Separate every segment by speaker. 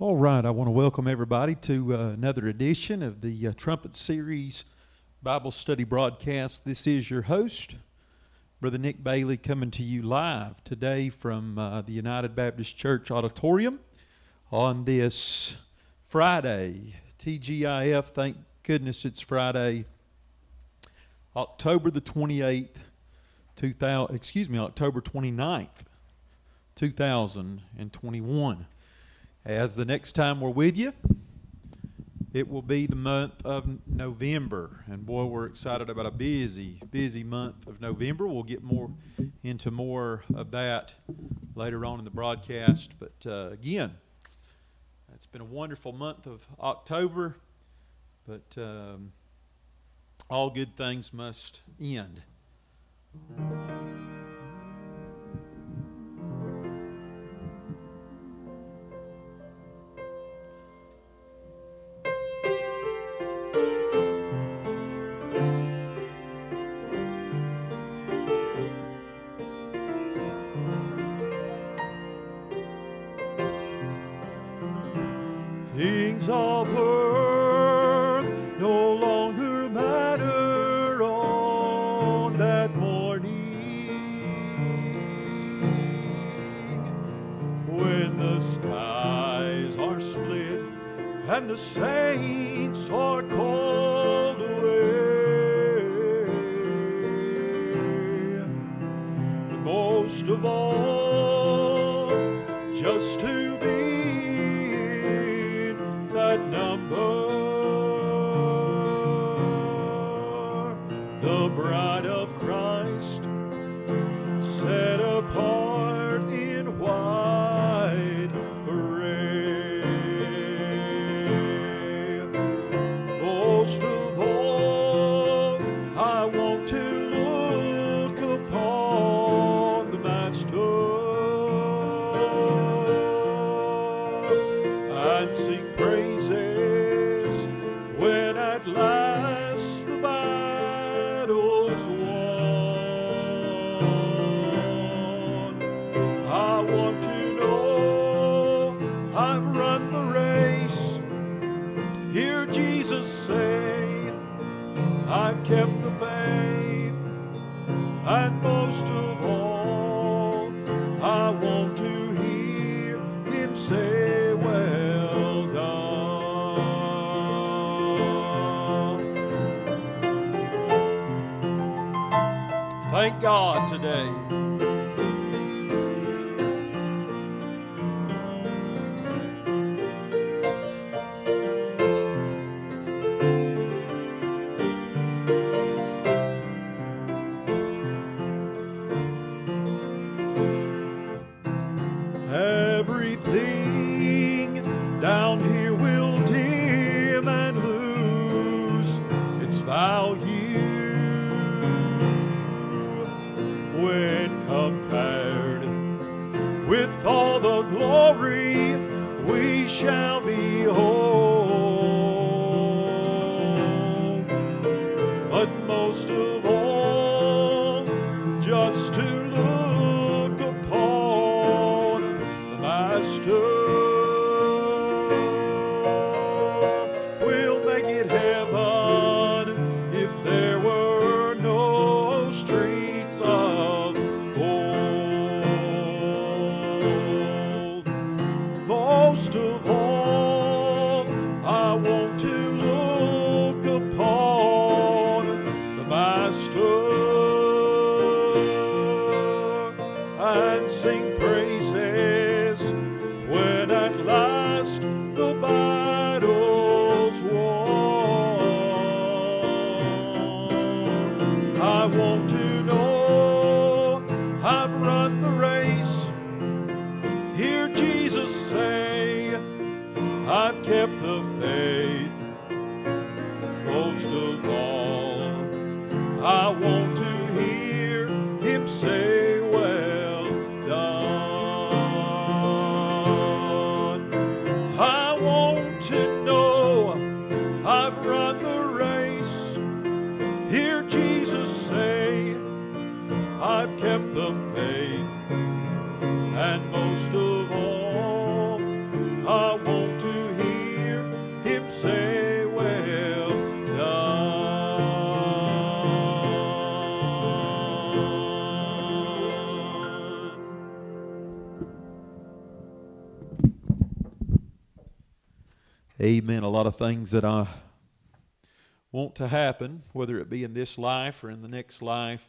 Speaker 1: All right, I want to welcome everybody to uh, another edition of the uh, Trumpet Series Bible Study broadcast. This is your host, Brother Nick Bailey, coming to you live today from uh, the United Baptist Church Auditorium on this Friday, TGIF. Thank goodness it's Friday, October the 28th, 2000, excuse me, October 29th, 2021. As the next time we're with you, it will be the month of November. And boy, we're excited about a busy, busy month of November. We'll get more into more of that later on in the broadcast. But uh, again, it's been a wonderful month of October, but um, all good things must end. Things that I want to happen, whether it be in this life or in the next life.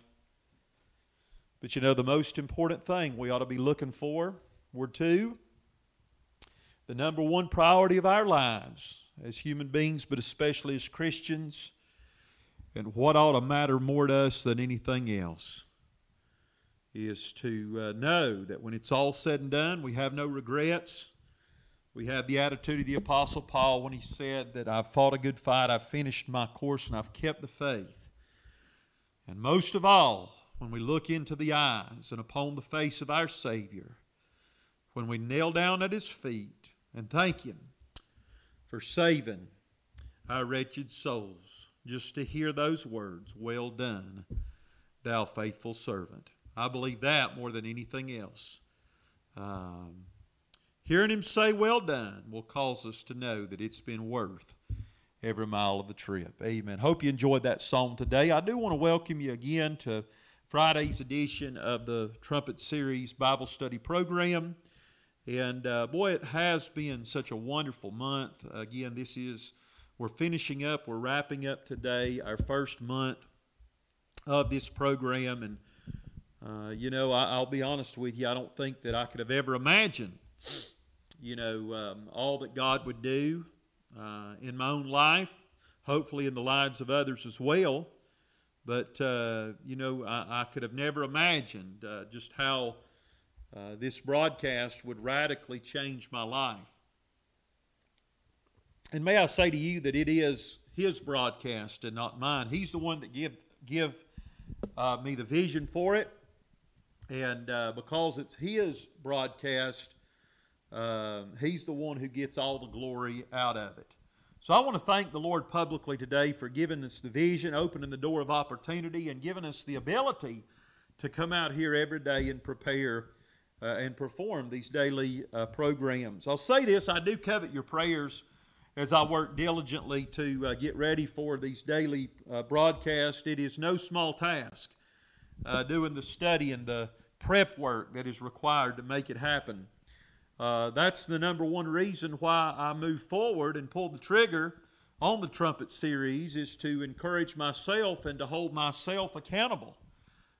Speaker 1: But you know, the most important thing we ought to be looking for, were two, the number one priority of our lives as human beings, but especially as Christians, and what ought to matter more to us than anything else is to uh, know that when it's all said and done, we have no regrets. We have the attitude of the Apostle Paul when he said that I've fought a good fight, I've finished my course, and I've kept the faith. And most of all, when we look into the eyes and upon the face of our Savior, when we kneel down at His feet and thank Him for saving our wretched souls, just to hear those words, Well done, thou faithful servant. I believe that more than anything else. Um, hearing him say, Well done, will cause us to know that it's been worth every mile of the trip. Amen. Hope you enjoyed that song today. I do want to welcome you again to Friday's edition of the Trumpet Series Bible Study Program. And uh, boy, it has been such a wonderful month. Again, this is, we're finishing up, we're wrapping up today our first month of this program. And uh, you know, I, will be honest with you, I don't think that I could have ever imagined, you know, um, all that God would do uh, in my own life, hopefully in the lives of others as well. But, uh, you know, I, I, could have never imagined uh, just how uh, this broadcast would radically change my life. And may I say to you that it is his broadcast and not mine. He's the one that give, give uh, me the vision for it and uh, because it's his broadcast, um, he's the one who gets all the glory out of it. So I want to thank the Lord publicly today for giving us the vision, opening the door of opportunity, and giving us the ability to come out here every day and prepare uh, and perform these daily uh, programs. I'll say this I do covet your prayers as I work diligently to uh, get ready for these daily uh, broadcasts. It is no small task uh, doing the study and the prep work that is required to make it happen. Uh, that's the number one reason why I moved forward and pulled the trigger on the trumpet series is to encourage myself and to hold myself accountable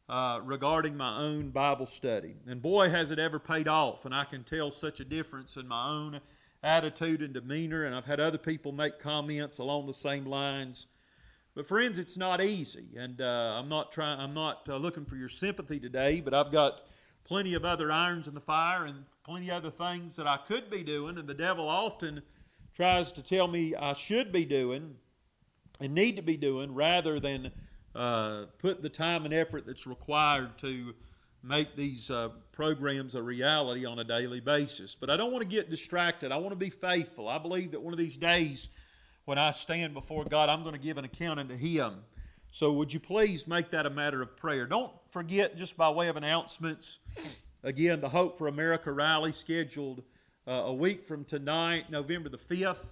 Speaker 1: uh, regarding my own Bible study. And boy, has it ever paid off! And I can tell such a difference in my own attitude and demeanor. And I've had other people make comments along the same lines. But friends, it's not easy, and uh, I'm not trying. I'm not uh, looking for your sympathy today. But I've got plenty of other irons in the fire, and plenty other things that I could be doing. And the devil often tries to tell me I should be doing and need to be doing, rather than uh, put the time and effort that's required to make these uh, programs a reality on a daily basis. But I don't want to get distracted. I want to be faithful. I believe that one of these days when I stand before God, I'm going to give an account unto Him. So, would you please make that a matter of prayer? Don't forget, just by way of announcements, again, the Hope for America rally scheduled uh, a week from tonight, November the 5th,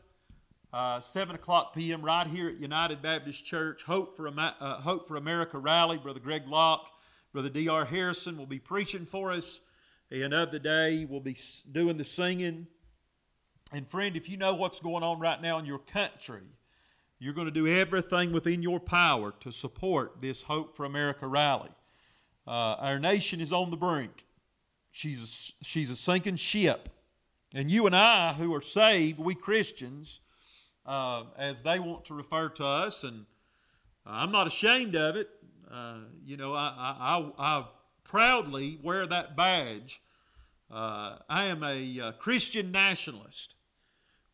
Speaker 1: uh, 7 o'clock p.m., right here at United Baptist Church. Hope for, uh, Hope for America rally. Brother Greg Locke, Brother D.R. Harrison will be preaching for us. And of the day, we'll be doing the singing. And friend, if you know what's going on right now in your country, you're going to do everything within your power to support this Hope for America rally. Uh, our nation is on the brink. She's a, she's a sinking ship. And you and I, who are saved, we Christians, uh, as they want to refer to us, and I'm not ashamed of it. Uh, you know, I, I, I, proudly wear that badge. Uh, I am a uh, Christian nationalist.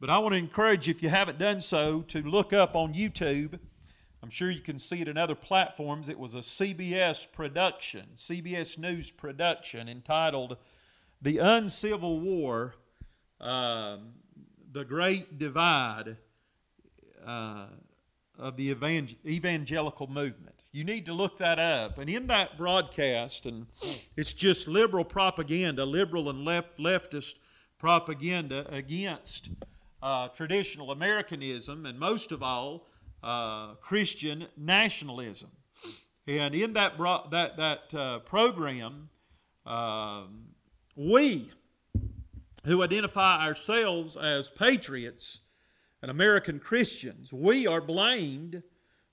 Speaker 1: But I want to encourage you, if you haven't done so, to look up on YouTube. I'm sure you can see it in other platforms. It was a CBS production, CBS News production entitled The Uncivil War, uh, The Great Divide uh, of the Evangelical Movement. You need to look that up. And in that broadcast, and it's just liberal propaganda, liberal and left, leftist propaganda against uh, traditional Americanism and most of all uh, Christian nationalism. And in that bro- that that uh, program, um, we who identify ourselves as patriots and American Christians, we are blamed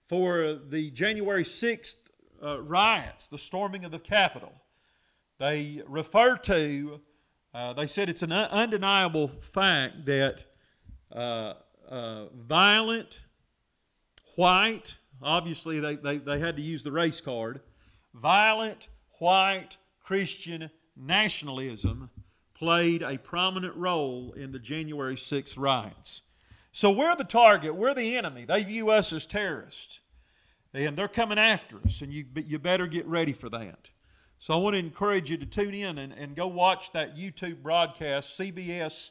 Speaker 1: for the January 6th uh, riots, the storming of the Capitol. They refer to, uh, they said it's an undeniable fact that uh, uh, violent, white, obviously they, they, they had to use the race card, violent, white, Christian nationalism played a prominent role in the January 6th riots. So we're the target, we're the enemy. They view us as terrorists. And they're coming after us, and you, you better get ready for that. So I want to encourage you to tune in and, and go watch that YouTube broadcast, CBS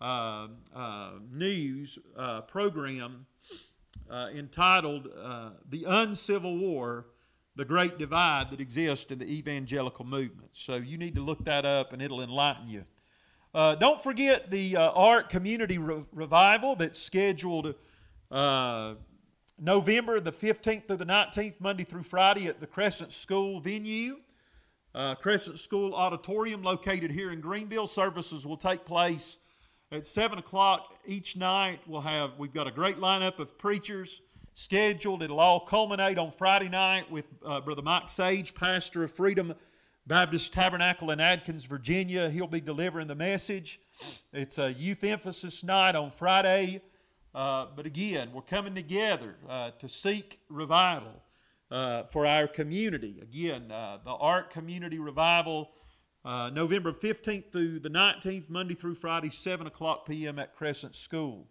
Speaker 1: uh, uh, News uh, program uh, entitled uh, The Uncivil War The Great Divide That Exists in the Evangelical Movement. So you need to look that up, and it'll enlighten you. Uh, don't forget the uh, Ark Community Re- Revival that's scheduled uh, November the 15th through the 19th, Monday through Friday at the Crescent School venue. Uh, Crescent School Auditorium located here in Greenville. Services will take place at 7 o'clock each night. We'll have, we've got a great lineup of preachers scheduled. It'll all culminate on Friday night with uh, Brother Mike Sage, pastor of Freedom Baptist Tabernacle in Atkins, Virginia. He'll be delivering the message. It's a youth emphasis night on Friday. Uh, but again, we're coming together uh, to seek revival uh, for our community. Again, uh, the Ark Community Revival, uh, November 15th through the 19th, Monday through Friday, 7 o'clock p.m. at Crescent School.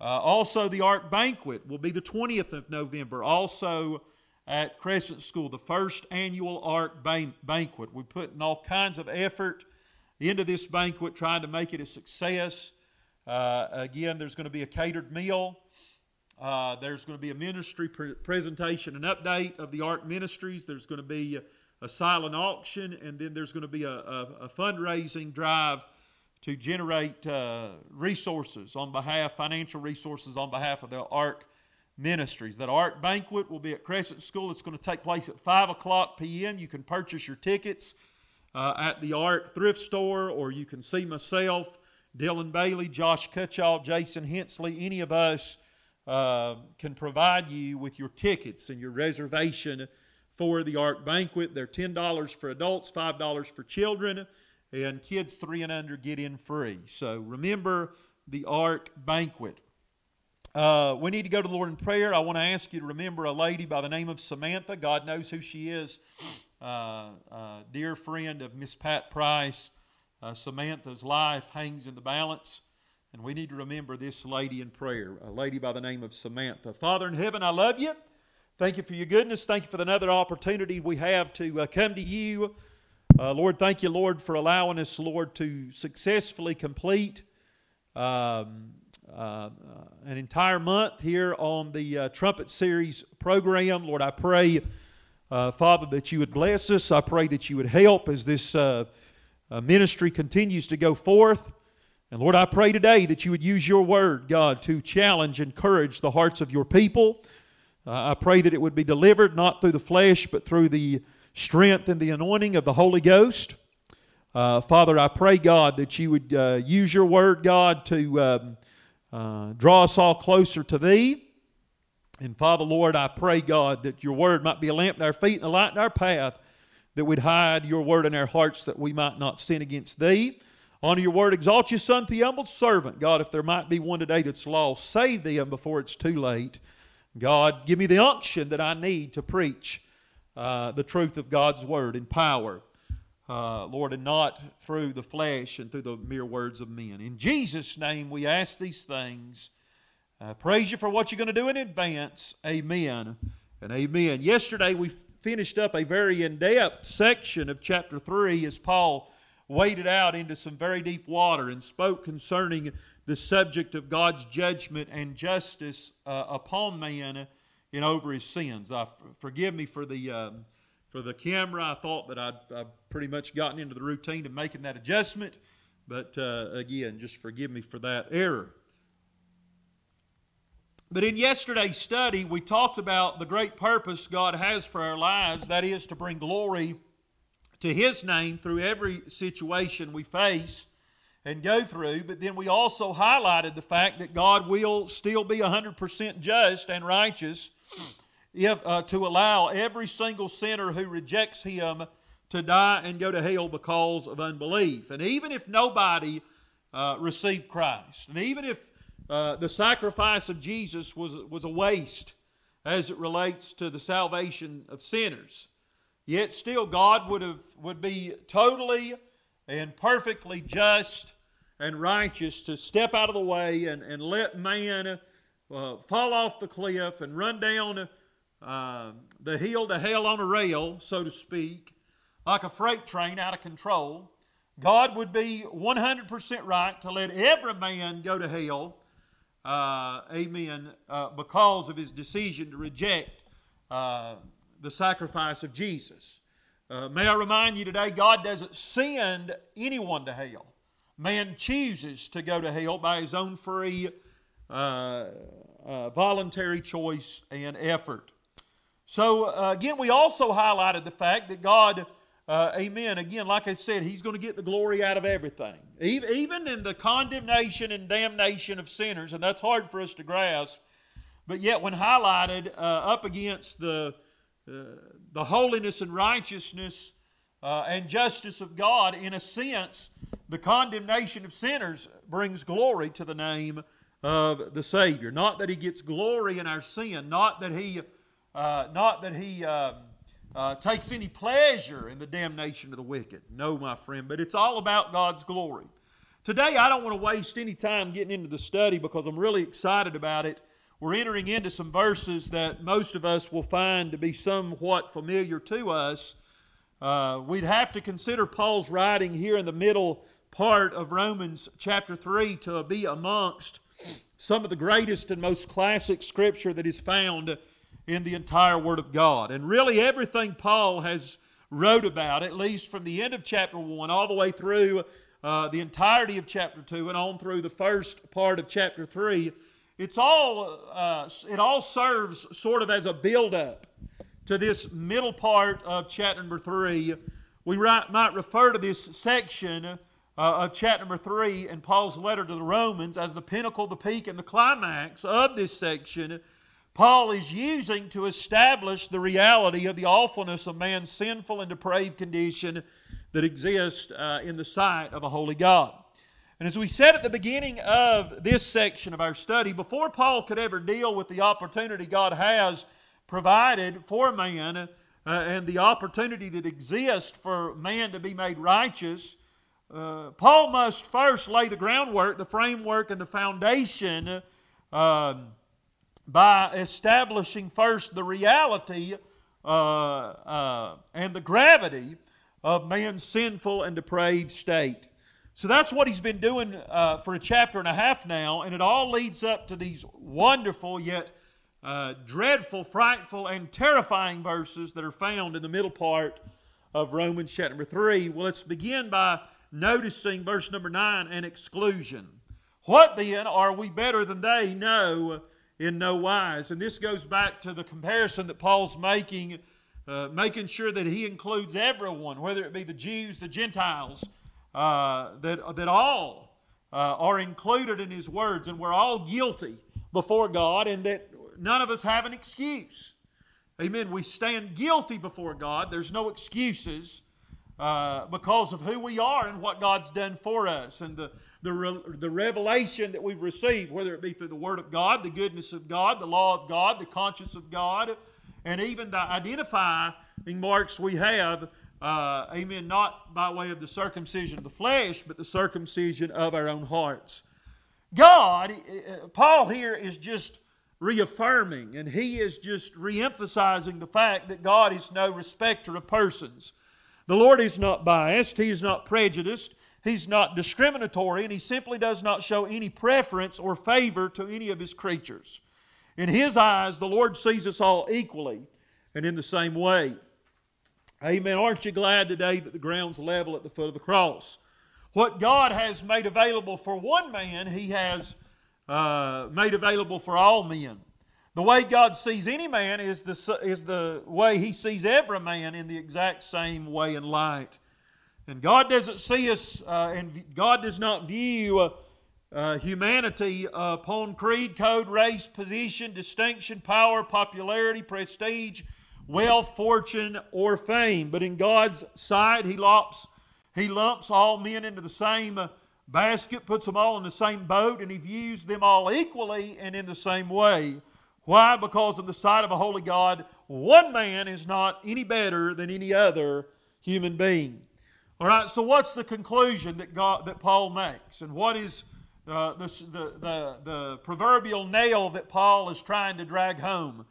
Speaker 1: Uh, also, the Ark Banquet will be the 20th of November. Also, at Crescent School, the first annual Ark ban- banquet. We're putting all kinds of effort into this banquet, trying to make it a success. Uh, again, there's going to be a catered meal. Uh, there's going to be a ministry pre- presentation, an update of the Ark Ministries. There's going to be a, silent auction, and then there's going to be a, a, a fundraising drive to generate uh, resources on behalf, financial resources on behalf of the Ark Ministries. That Ark Banquet will be at Crescent School. It's going to take place at 5 o'clock p.m. You can purchase your tickets uh, at the Ark Thrift Store, or you can see myself, Dylan Bailey, Josh Cutchall, Jason Hensley, any of us uh, can provide you with your tickets and your reservation for the Ark Banquet. They're $10 for adults, $5 for children, and kids three and under get in free. So remember the Ark Banquet. Uh, we need to go to the Lord in prayer. I want to ask you to remember a lady by the name of Samantha. God knows who she is. Uh, uh, dear friend of Miss Pat Price. Uh, Samantha's life hangs in the balance, and we need to remember this lady in prayer, a lady by the name of Samantha. Father in heaven, I love you. Thank you for your goodness. Thank you for another opportunity we have to uh, come to you. Uh, Lord, thank you, Lord, for allowing us, Lord, to successfully complete. Um, uh, an entire month here on the uh, Trumpet Series program. Lord, I pray, uh, Father, that you would bless us. I pray that you would help as this uh, uh, ministry continues to go forth. And Lord, I pray today that you would use your word, God, to challenge encourage the hearts of your people. I pray that it would be delivered not through the flesh, but through the strength and the anointing of the Holy Ghost. Uh, Father, I pray, God, that you would uh, use your word, God, to um, uh, draw us all closer to Thee. And Father, Lord, I pray, God, that your word might be a lamp to our feet and a light in our path, that we'd hide your word in our hearts that we might not sin against Thee. Honor your word, exalt your son, the humble servant. God, if there might be one today that's lost, save them before it's too late. God, give me the unction that I need to preach uh, the truth of God's word in power uh, Lord, and not through the flesh and through the mere words of men. In Jesus' name, we ask these things. Uh, praise you for what you're going to do in advance. Amen and amen. Yesterday, we finished up a very in depth section of chapter 3 as Paul waded out into some very deep water and spoke concerning the subject of God's judgment and justice uh, upon man and over his sins. Uh, forgive me for the. Um, for the camera. I thought that I'd, I'd pretty much gotten into the routine of making that adjustment, but uh, again, just forgive me for that error. But in yesterday's study, we talked about the great purpose God has for our lives that is, to bring glory to His name through every situation we face and go through, but then we also highlighted the fact that God will still be 100% just and righteous if, uh, to allow every single sinner who rejects Him to die and go to hell because of unbelief. And even if nobody uh, received Christ, and even if uh, the sacrifice of Jesus was, was a waste as it relates to the salvation of sinners, yet still God would, have, would be totally and perfectly just and righteous to step out of the way and, and let man uh, fall off the cliff and run down uh, the hill to hell on a rail, so to speak, like a freight train out of control. God would be 100% right to let every man go to hell, uh, amen, uh, because of his decision to reject uh, the sacrifice of Jesus. Uh, may I remind you today, God doesn't send anyone to hell. Man chooses to go to hell by his own free, uh, uh, voluntary choice and effort. So, uh, again, we also highlighted the fact that God, uh, amen, again, like I said, He's going to get the glory out of everything. Even in the condemnation and damnation of sinners, and that's hard for us to grasp, but yet when highlighted uh, up against the the holiness and righteousness uh, and justice of God, in a sense, the condemnation of sinners brings glory to the name of the Savior. Not that He gets glory in our sin, not that He, uh, not that He uh, uh takes any pleasure in the damnation of the wicked. No, my friend, but it's all about God's glory. Today, I don't want to waste any time getting into the study because I'm really excited about it. We're entering into some verses that most of us will find to be somewhat familiar to us. Uh, we'd have to consider Paul's writing here in the middle part of Romans chapter 3 to be amongst some of the greatest and most classic scripture that is found in the entire Word of God. And really, everything Paul has wrote about, at least from the end of chapter 1 all the way through uh, the entirety of chapter 2 and on through the first part of chapter 3, it's all, uh, it all serves sort of as a build-up to this middle part of chapter number 3. We might refer to this section uh, of chapter number 3 in Paul's letter to the Romans as the pinnacle, the peak, and the climax of this section. Paul is using to establish the reality of the awfulness of man's sinful and depraved condition that exists uh, in the sight of a holy God. And as we said at the beginning of this section of our study, before Paul could ever deal with the opportunity God has provided for man uh, and the opportunity that exists for man to be made righteous, uh, Paul must first lay the groundwork, the framework, and the foundation uh, by establishing first the reality uh, uh, and the gravity of man's sinful and depraved state. So that's what he's been doing uh, for a chapter and a half now, and it all leads up to these wonderful yet uh, dreadful, frightful, and terrifying verses that are found in the middle part of Romans chapter number 3. Well, let's begin by noticing verse number 9 an exclusion. What then are we better than they? No, in no wise. And this goes back to the comparison that Paul's making, uh, making sure that he includes everyone, whether it be the Jews, the Gentiles uh, that, that all uh, are included in His words, and we're all guilty before God, and that none of us have an excuse. Amen. We stand guilty before God. There's no excuses uh, because of who we are and what God's done for us, and the the, re- the revelation that we've received, whether it be through the Word of God, the goodness of God, the law of God, the conscience of God, and even the identifying marks we have uh, amen, not by way of the circumcision of the flesh, but the circumcision of our own hearts. God, uh, Paul here is just reaffirming and he is just reemphasizing the fact that God is no respecter of persons. The Lord is not biased, He is not prejudiced, He's not discriminatory, and He simply does not show any preference or favor to any of His creatures. In His eyes, the Lord sees us all equally and in the same way. Amen. Aren't you glad today that the ground's level at the foot of the cross? What God has made available for one man, He has uh, made available for all men. The way God sees any man is the, is the way He sees every man in the exact same way and light. And God doesn't see us, uh, and God does not view uh, uh, humanity upon creed, code, race, position, distinction, power, popularity, prestige, wealth, fortune, or fame. But in God's sight, He lumps, he lumps all men into the same uh, basket, puts them all in the same boat, and He views them all equally and in the same way. Why? Because in the sight of a holy God, one man is not any better than any other human being. All right, so what's the conclusion that, God, that Paul makes? And what is uh, the, the, the, the proverbial nail that Paul is trying to drag home?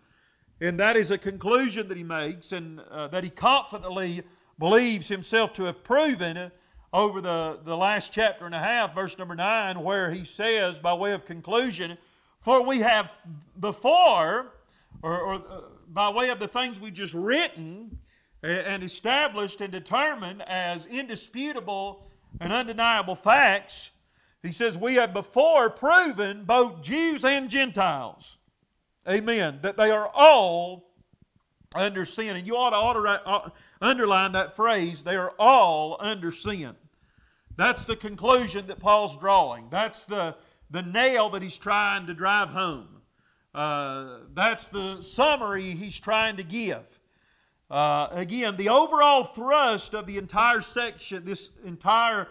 Speaker 1: And that is a conclusion that he makes and uh, that he confidently believes himself to have proven over the, the last chapter and a half, verse number 9, where he says, by way of conclusion, For we have before, or, or uh, by way of the things we've just written and established and determined as indisputable and undeniable facts, he says, We have before proven both Jews and Gentiles, amen, that they are all under sin. And you ought to uh, underline that phrase, they are all under sin. That's the conclusion that Paul's drawing. That's the, the nail that he's trying to drive home. Uh, that's the summary he's trying to give. Uh, again, the overall thrust of the entire section, this entire,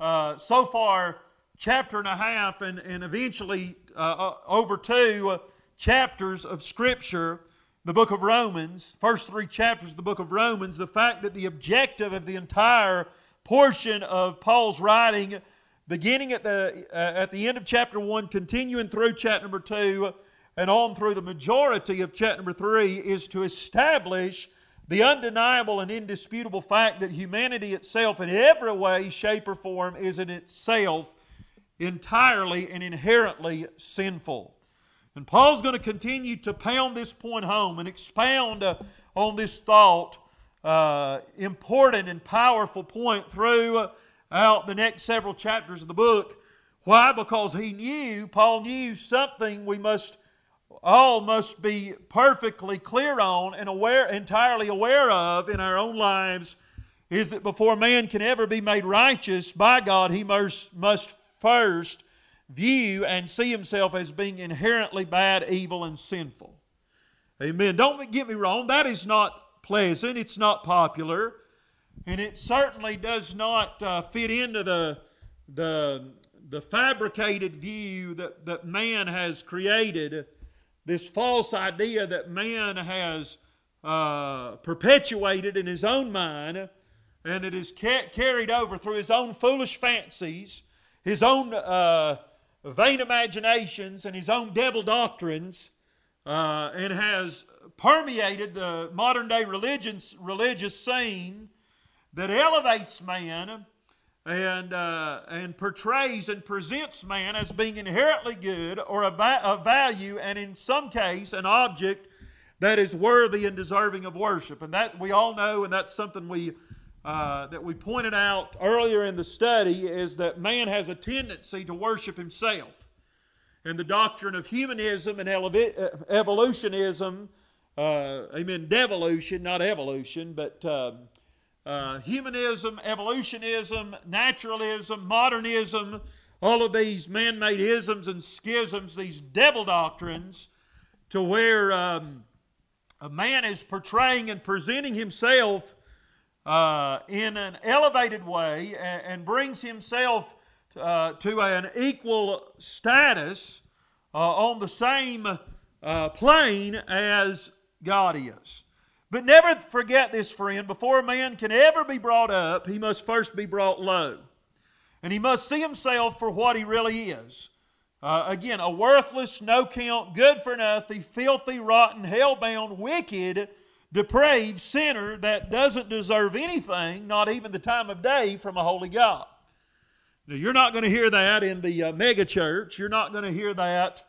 Speaker 1: uh, so far, chapter and a half, and, and eventually uh, uh, over two chapters of Scripture, the book of Romans, first three chapters of the book of Romans, the fact that the objective of the entire portion of Paul's writing, beginning at the, uh, at the end of chapter 1, continuing through chapter number 2, and on through the majority of chapter number 3, is to establish the undeniable and indisputable fact that humanity itself, in every way, shape, or form, is in itself entirely and inherently sinful. And Paul's going to continue to pound this point home and expound uh, on this thought, uh, important and powerful point throughout the next several chapters of the book. Why? Because he knew, Paul knew something we must all must be perfectly clear on and aware, entirely aware of in our own lives is that before man can ever be made righteous by God, he must, must first view and see himself as being inherently bad, evil, and sinful. Amen. Don't get me wrong, that is not pleasant, it's not popular, and it certainly does not uh, fit into the, the, the fabricated view that, that man has created, this false idea that man has uh, perpetuated in his own mind, and it is ca- carried over through his own foolish fancies, his own. Uh, vain imaginations and his own devil doctrines uh, and has permeated the modern day religions, religious scene that elevates man and, uh, and portrays and presents man as being inherently good or a, va- a value and in some case an object that is worthy and deserving of worship. And that we all know, and that's something we uh, that we pointed out earlier in the study is that man has a tendency to worship himself. And the doctrine of humanism and uh, evolutionism, uh, amen, devolution, not evolution, but um, uh, humanism, evolutionism, naturalism, modernism, all of these man made isms and schisms, these devil doctrines, to where um, a man is portraying and presenting himself uh, in an elevated way and, and brings himself uh, to an equal status uh, on the same uh, plane as God is. But never forget this, friend. Before a man can ever be brought up, he must first be brought low. And he must see himself for what he really is. Uh, again, a worthless, no count, good for nothing, filthy, rotten, hell bound, wicked, depraved sinner that doesn't deserve anything, not even the time of day, from a holy God. Now, you're not going to hear that in the uh, mega church. You're not going to hear that,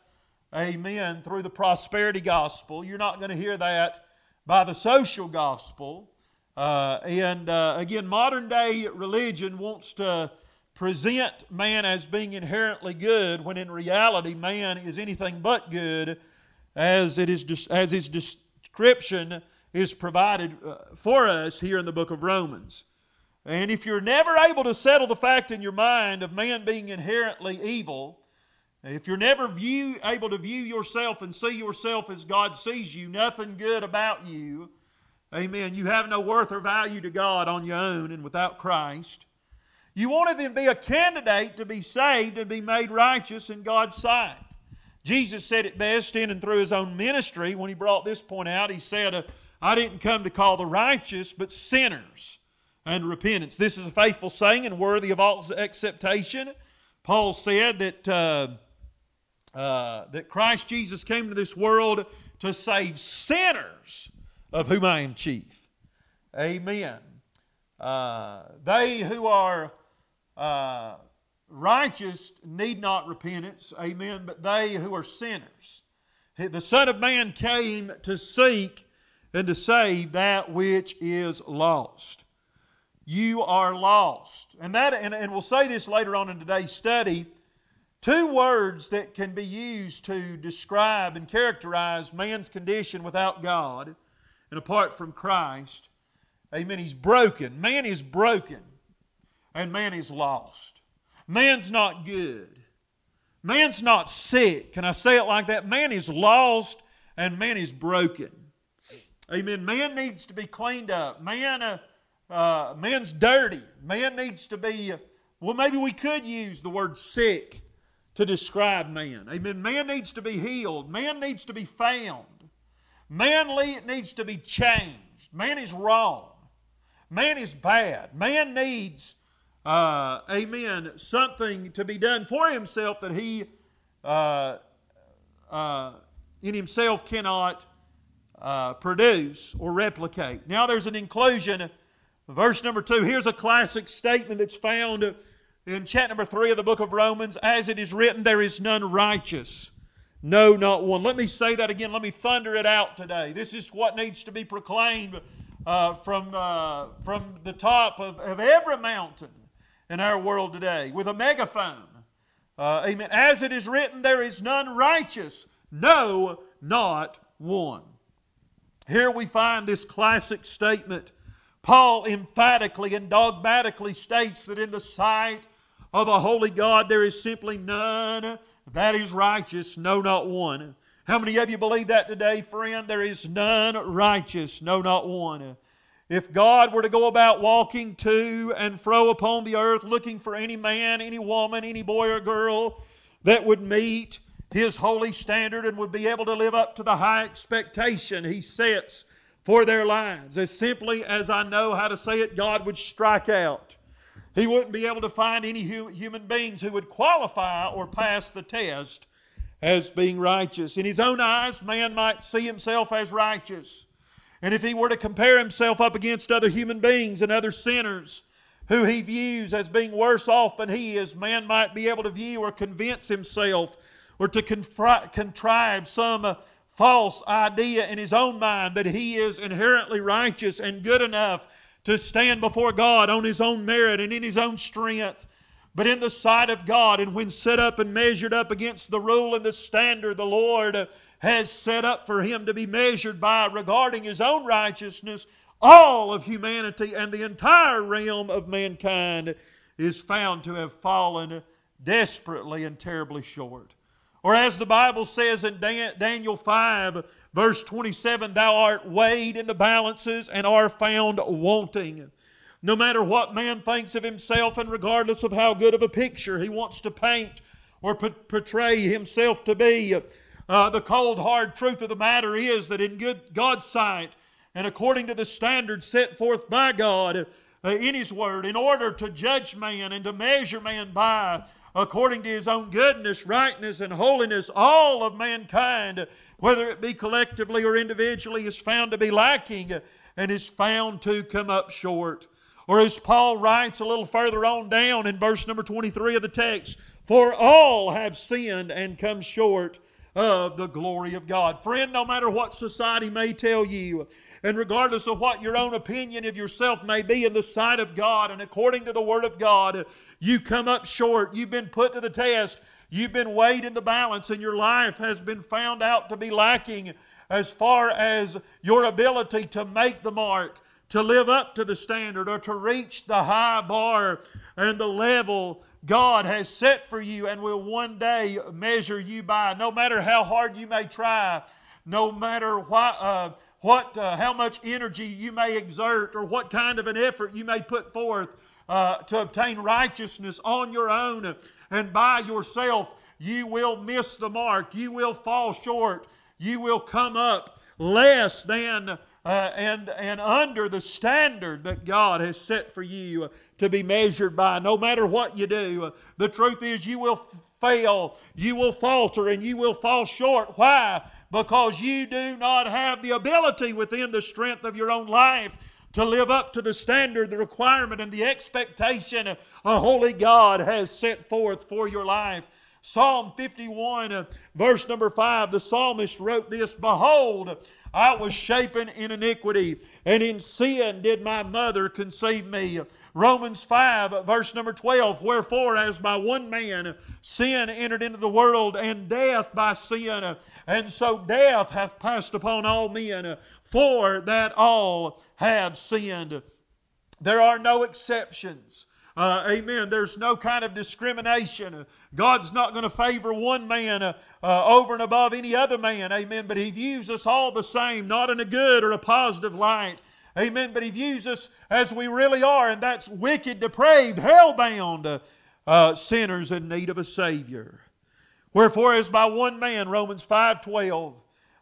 Speaker 1: amen, through the prosperity gospel. You're not going to hear that by the social gospel. Uh, and uh, again, modern day religion wants to present man as being inherently good when in reality man is anything but good as it is as his description is provided uh, for us here in the book of Romans. And if you're never able to settle the fact in your mind of man being inherently evil, if you're never view, able to view yourself and see yourself as God sees you, nothing good about you, amen, you have no worth or value to God on your own and without Christ. You won't even be a candidate to be saved and be made righteous in God's sight. Jesus said it best in and through his own ministry when he brought this point out. He said, I didn't come to call the righteous, but sinners and repentance. This is a faithful saying and worthy of all acceptation. Paul said that, uh, uh, that Christ Jesus came to this world to save sinners, of whom I am chief. Amen. Uh, they who are uh, righteous need not repentance, amen, but they who are sinners. The Son of Man came to seek and to save that which is lost you are lost. And that and, and we'll say this later on in today's study. Two words that can be used to describe and characterize man's condition without God and apart from Christ. Amen. He's broken. Man is broken. And man is lost. Man's not good. Man's not sick. Can I say it like that? Man is lost and man is broken. Amen. Man needs to be cleaned up. Man uh, uh, man's dirty. Man needs to be, well, maybe we could use the word sick to describe man. Amen. Man needs to be healed. Man needs to be found. Man needs to be changed. Man is wrong. Man is bad. Man needs, uh, amen, something to be done for himself that he uh, uh, in himself cannot uh, produce or replicate. Now there's an inclusion Verse number two, here's a classic statement that's found in chapter number three of the book of Romans. As it is written, there is none righteous. No, not one. Let me say that again. Let me thunder it out today. This is what needs to be proclaimed uh, from, uh, from the top of, of every mountain in our world today with a megaphone. Uh, amen. As it is written, there is none righteous. No, not one. Here we find this classic statement Paul emphatically and dogmatically states that in the sight of a holy God there is simply none that is righteous, no, not one. How many of you believe that today, friend? There is none righteous, no, not one. If God were to go about walking to and fro upon the earth looking for any man, any woman, any boy or girl that would meet His holy standard and would be able to live up to the high expectation He sets for their lives. As simply as I know how to say it, God would strike out. He wouldn't be able to find any human beings who would qualify or pass the test as being righteous. In his own eyes, man might see himself as righteous. And if he were to compare himself up against other human beings and other sinners who he views as being worse off than he is, man might be able to view or convince himself or to contrive some uh, false idea in his own mind that he is inherently righteous and good enough to stand before God on his own merit and in his own strength. But in the sight of God, and when set up and measured up against the rule and the standard the Lord has set up for him to be measured by regarding his own righteousness, all of humanity and the entire realm of mankind is found to have fallen desperately and terribly short. Or as the Bible says in Daniel 5, verse 27, Thou art weighed in the balances and are found wanting. No matter what man thinks of himself, and regardless of how good of a picture he wants to paint or portray himself to be, uh, the cold, hard truth of the matter is that in good God's sight, and according to the standard set forth by God uh, in His Word, in order to judge man and to measure man by, according to his own goodness, rightness, and holiness, all of mankind, whether it be collectively or individually, is found to be lacking and is found to come up short. Or as Paul writes a little further on down in verse number 23 of the text, for all have sinned and come short of the glory of God. Friend, no matter what society may tell you, and regardless of what your own opinion of yourself may be in the sight of God and according to the Word of God, you come up short. You've been put to the test. You've been weighed in the balance, and your life has been found out to be lacking as far as your ability to make the mark, to live up to the standard or to reach the high bar and the level God has set for you and will one day measure you by. No matter how hard you may try, no matter what, uh, what uh, how much energy you may exert or what kind of an effort you may put forth uh, to obtain righteousness on your own and by yourself, you will miss the mark. You will fall short. You will come up less than uh, and, and under the standard that God has set for you to be measured by. No matter what you do, the truth is you will fail, you will falter, and you will fall short. Why? Because you do not have the ability within the strength of your own life to live up to the standard, the requirement, and the expectation a holy God has set forth for your life. Psalm 51, uh, verse number 5, the psalmist wrote this Behold, I was shapen in iniquity, and in sin did my mother conceive me. Romans 5, verse number 12, Wherefore, as by one man sin entered into the world, and death by sin, and so death hath passed upon all men, for that all have sinned. There are no exceptions. Uh, amen. There's no kind of discrimination. God's not going to favor one man uh, uh, over and above any other man. Amen. But He views us all the same, not in a good or a positive light. Amen. But He views us as we really are, and that's wicked, depraved, hell-bound uh, uh, sinners in need of a Savior. Wherefore, as by one man, Romans 5 12,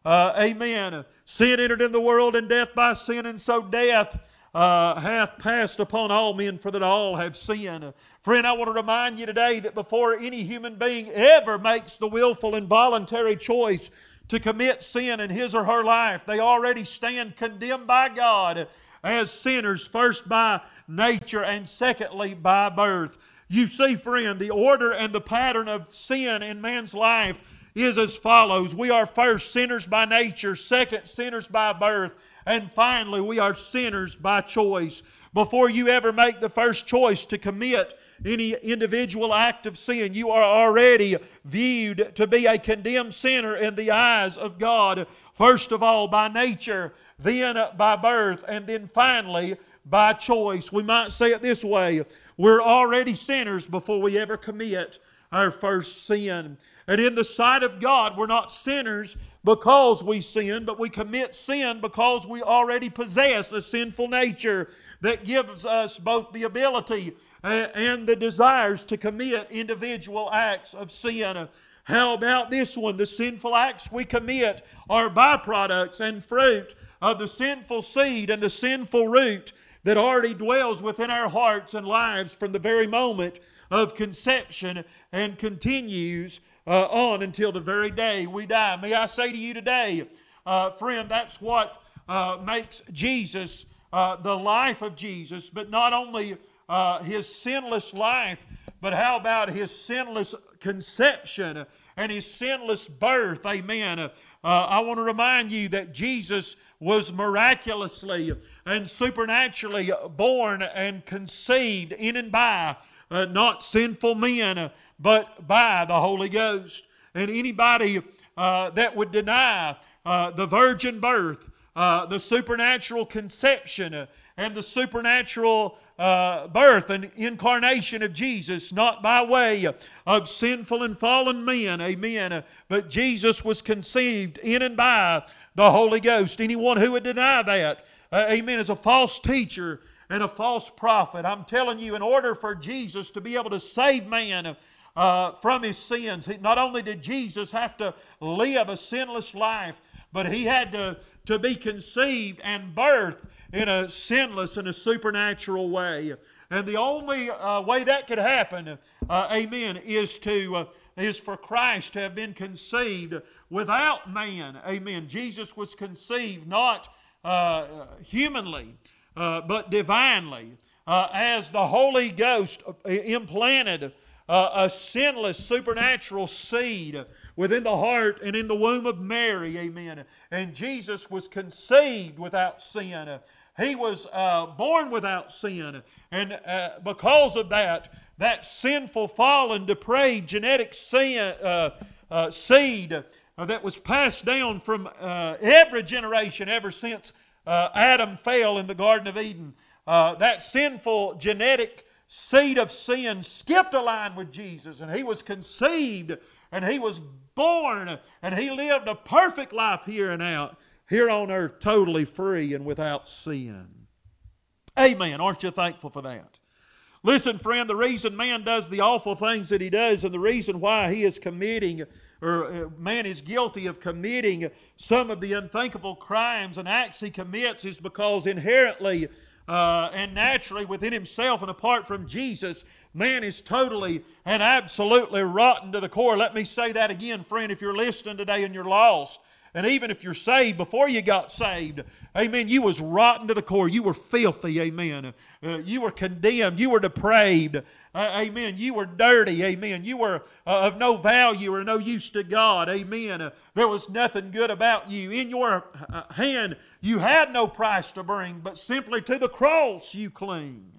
Speaker 1: uh, amen. Sin entered in the world, and death by sin, and so death uh, hath passed upon all men, for that all have sinned. Friend, I want to remind you today that before any human being ever makes the willful and voluntary choice to commit sin in his or her life, they already stand condemned by God as sinners, first by nature and secondly by birth. You see, friend, the order and the pattern of sin in man's life is as follows We are first sinners by nature, second, sinners by birth, and finally, we are sinners by choice. Before you ever make the first choice to commit any individual act of sin, you are already viewed to be a condemned sinner in the eyes of God. First of all, by nature, then by birth, and then finally by choice. We might say it this way we're already sinners before we ever commit our first sin. And in the sight of God, we're not sinners because we sin, but we commit sin because we already possess a sinful nature that gives us both the ability uh, and the desires to commit individual acts of sin. How about this one? The sinful acts we commit are byproducts and fruit of the sinful seed and the sinful root that already dwells within our hearts and lives from the very moment of conception and continues uh, on until the very day we die. May I say to you today, uh, friend, that's what uh, makes Jesus uh, the life of Jesus, but not only uh, his sinless life, but how about his sinless conception and his sinless birth? Amen. Uh, I want to remind you that Jesus was miraculously and supernaturally born and conceived in and by uh, not sinful men, uh, but by the Holy Ghost. And anybody uh, that would deny uh, the virgin birth, uh, the supernatural conception, uh, and the supernatural birth and incarnation of Jesus, not by way of sinful and fallen men, amen, but Jesus was conceived in and by the Holy Ghost. Anyone who would deny that, amen, is a false teacher and a false prophet. I'm telling you, in order for Jesus to be able to save man uh, from his sins, not only did Jesus have to live a sinless life, but he had to, to be conceived and birthed in a sinless and a supernatural way. And the only uh, way that could happen, uh, amen, is to uh, is for Christ to have been conceived without man. Amen. Jesus was conceived not uh, humanly, uh, but divinely, uh, as the Holy Ghost uh, implanted uh, a sinless supernatural seed within the heart and in the womb of Mary, amen. And Jesus was conceived without sin. He was uh, born without sin. And uh, because of that, that sinful, fallen, depraved genetic sin, seed that was passed down from every generation ever since uh, Adam fell in the Garden of Eden, uh, that sinful genetic seed of sin skipped a line with Jesus, and he was conceived, and he was born, and he lived a perfect life here and out, here on earth, totally free and without sin. Amen. Aren't you thankful for that? Listen, friend, the reason man does the awful things that he does and the reason why he is committing or uh, man is guilty of committing some of the unthinkable crimes and acts he commits is because inherently uh, and naturally within himself and apart from Jesus, man is totally and absolutely rotten to the core. Let me say that again, friend, if you're listening today and you're lost. And even if you're saved before you got saved, amen, you was rotten to the core. You were filthy, amen. Uh, you were condemned. You were depraved, uh, amen. You were dirty, amen. You were uh, of no value or no use to God, amen. Uh, there was nothing good about you. In your uh, hand, you had no price to bring, but simply to the cross you cling.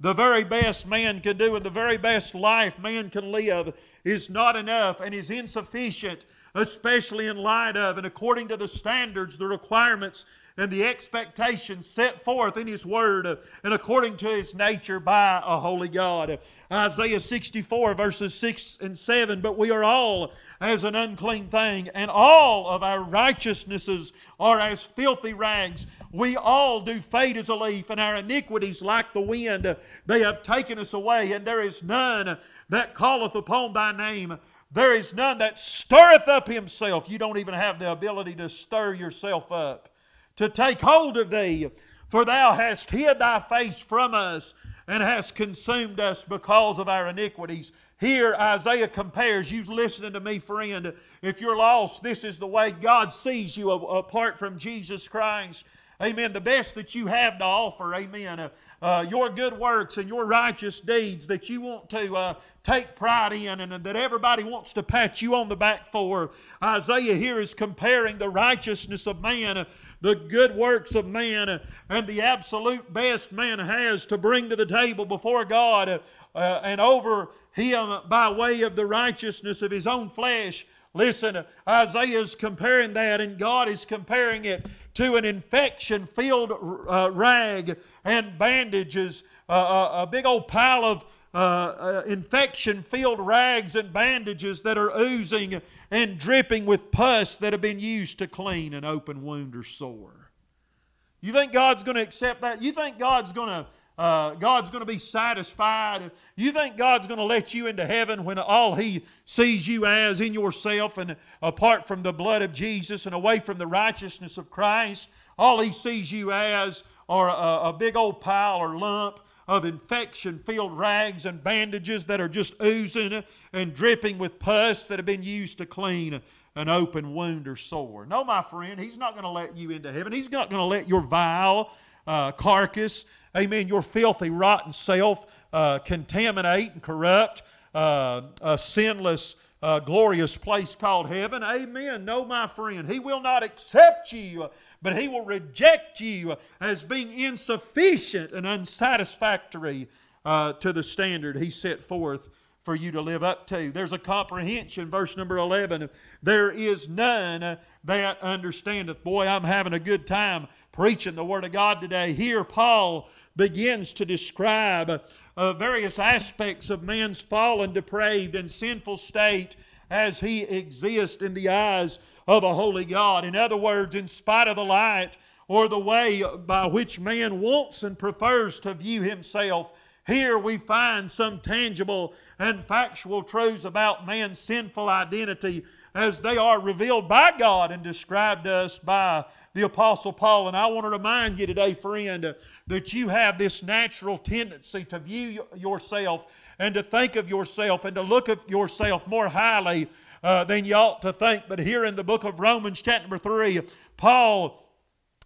Speaker 1: The very best man can do and the very best life man can live is not enough and is insufficient especially in light of and according to the standards, the requirements, and the expectations set forth in His Word and according to His nature by a holy God. Isaiah 64, verses 6 and 7 But we are all as an unclean thing, and all of our righteousnesses are as filthy rags. We all do fade as a leaf, and our iniquities, like the wind, they have taken us away, and there is none that calleth upon thy name. There is none that stirreth up himself. You don't even have the ability to stir yourself up, to take hold of thee. For thou hast hid thy face from us and hast consumed us because of our iniquities. Here, Isaiah compares, you listening to me, friend. If you're lost, this is the way God sees you apart from Jesus Christ. Amen. The best that you have to offer, amen. Uh, your good works and your righteous deeds that you want to uh, take pride in and, and that everybody wants to pat you on the back for. Isaiah here is comparing the righteousness of man, uh, the good works of man, uh, and the absolute best man has to bring to the table before God uh, and over him by way of the righteousness of his own flesh. Listen, Isaiah is comparing that, and God is comparing it to an infection filled uh, rag and bandages, uh, uh, a big old pile of uh, uh infection filled rags and bandages that are oozing and dripping with pus that have been used to clean an open wound or sore. You think God's going to accept that? You think God's going to uh, God's going to be satisfied. You think God's going to let you into heaven when all He sees you as in yourself and apart from the blood of Jesus and away from the righteousness of Christ, all He sees you as are a, a big old pile or lump of infection filled rags and bandages that are just oozing and dripping with pus that have been used to clean an open wound or sore. No, my friend, He's not going to let you into heaven. He's not going to let your vile uh, carcass amen, your filthy, rotten self uh, contaminate and corrupt uh, a sinless, uh, glorious place called heaven. Amen. No, my friend, He will not accept you, but He will reject you as being insufficient and unsatisfactory uh, to the standard He set forth for you to live up to. There's a comprehension, verse number 11. There is none that understandeth. Boy, I'm having a good time preaching the Word of God today. Here, Paul begins to describe uh, various aspects of man's fallen, depraved, and sinful state as he exists in the eyes of a holy God. In other words, in spite of the light or the way by which man wants and prefers to view himself, here we find some tangible and factual truths about man's sinful identity as they are revealed by God and described to us by the Apostle Paul. And I want to remind you today, friend, that you have this natural tendency to view yourself and to think of yourself and to look at yourself more highly uh, than you ought to think. But here in the book of Romans, chapter number 3, Paul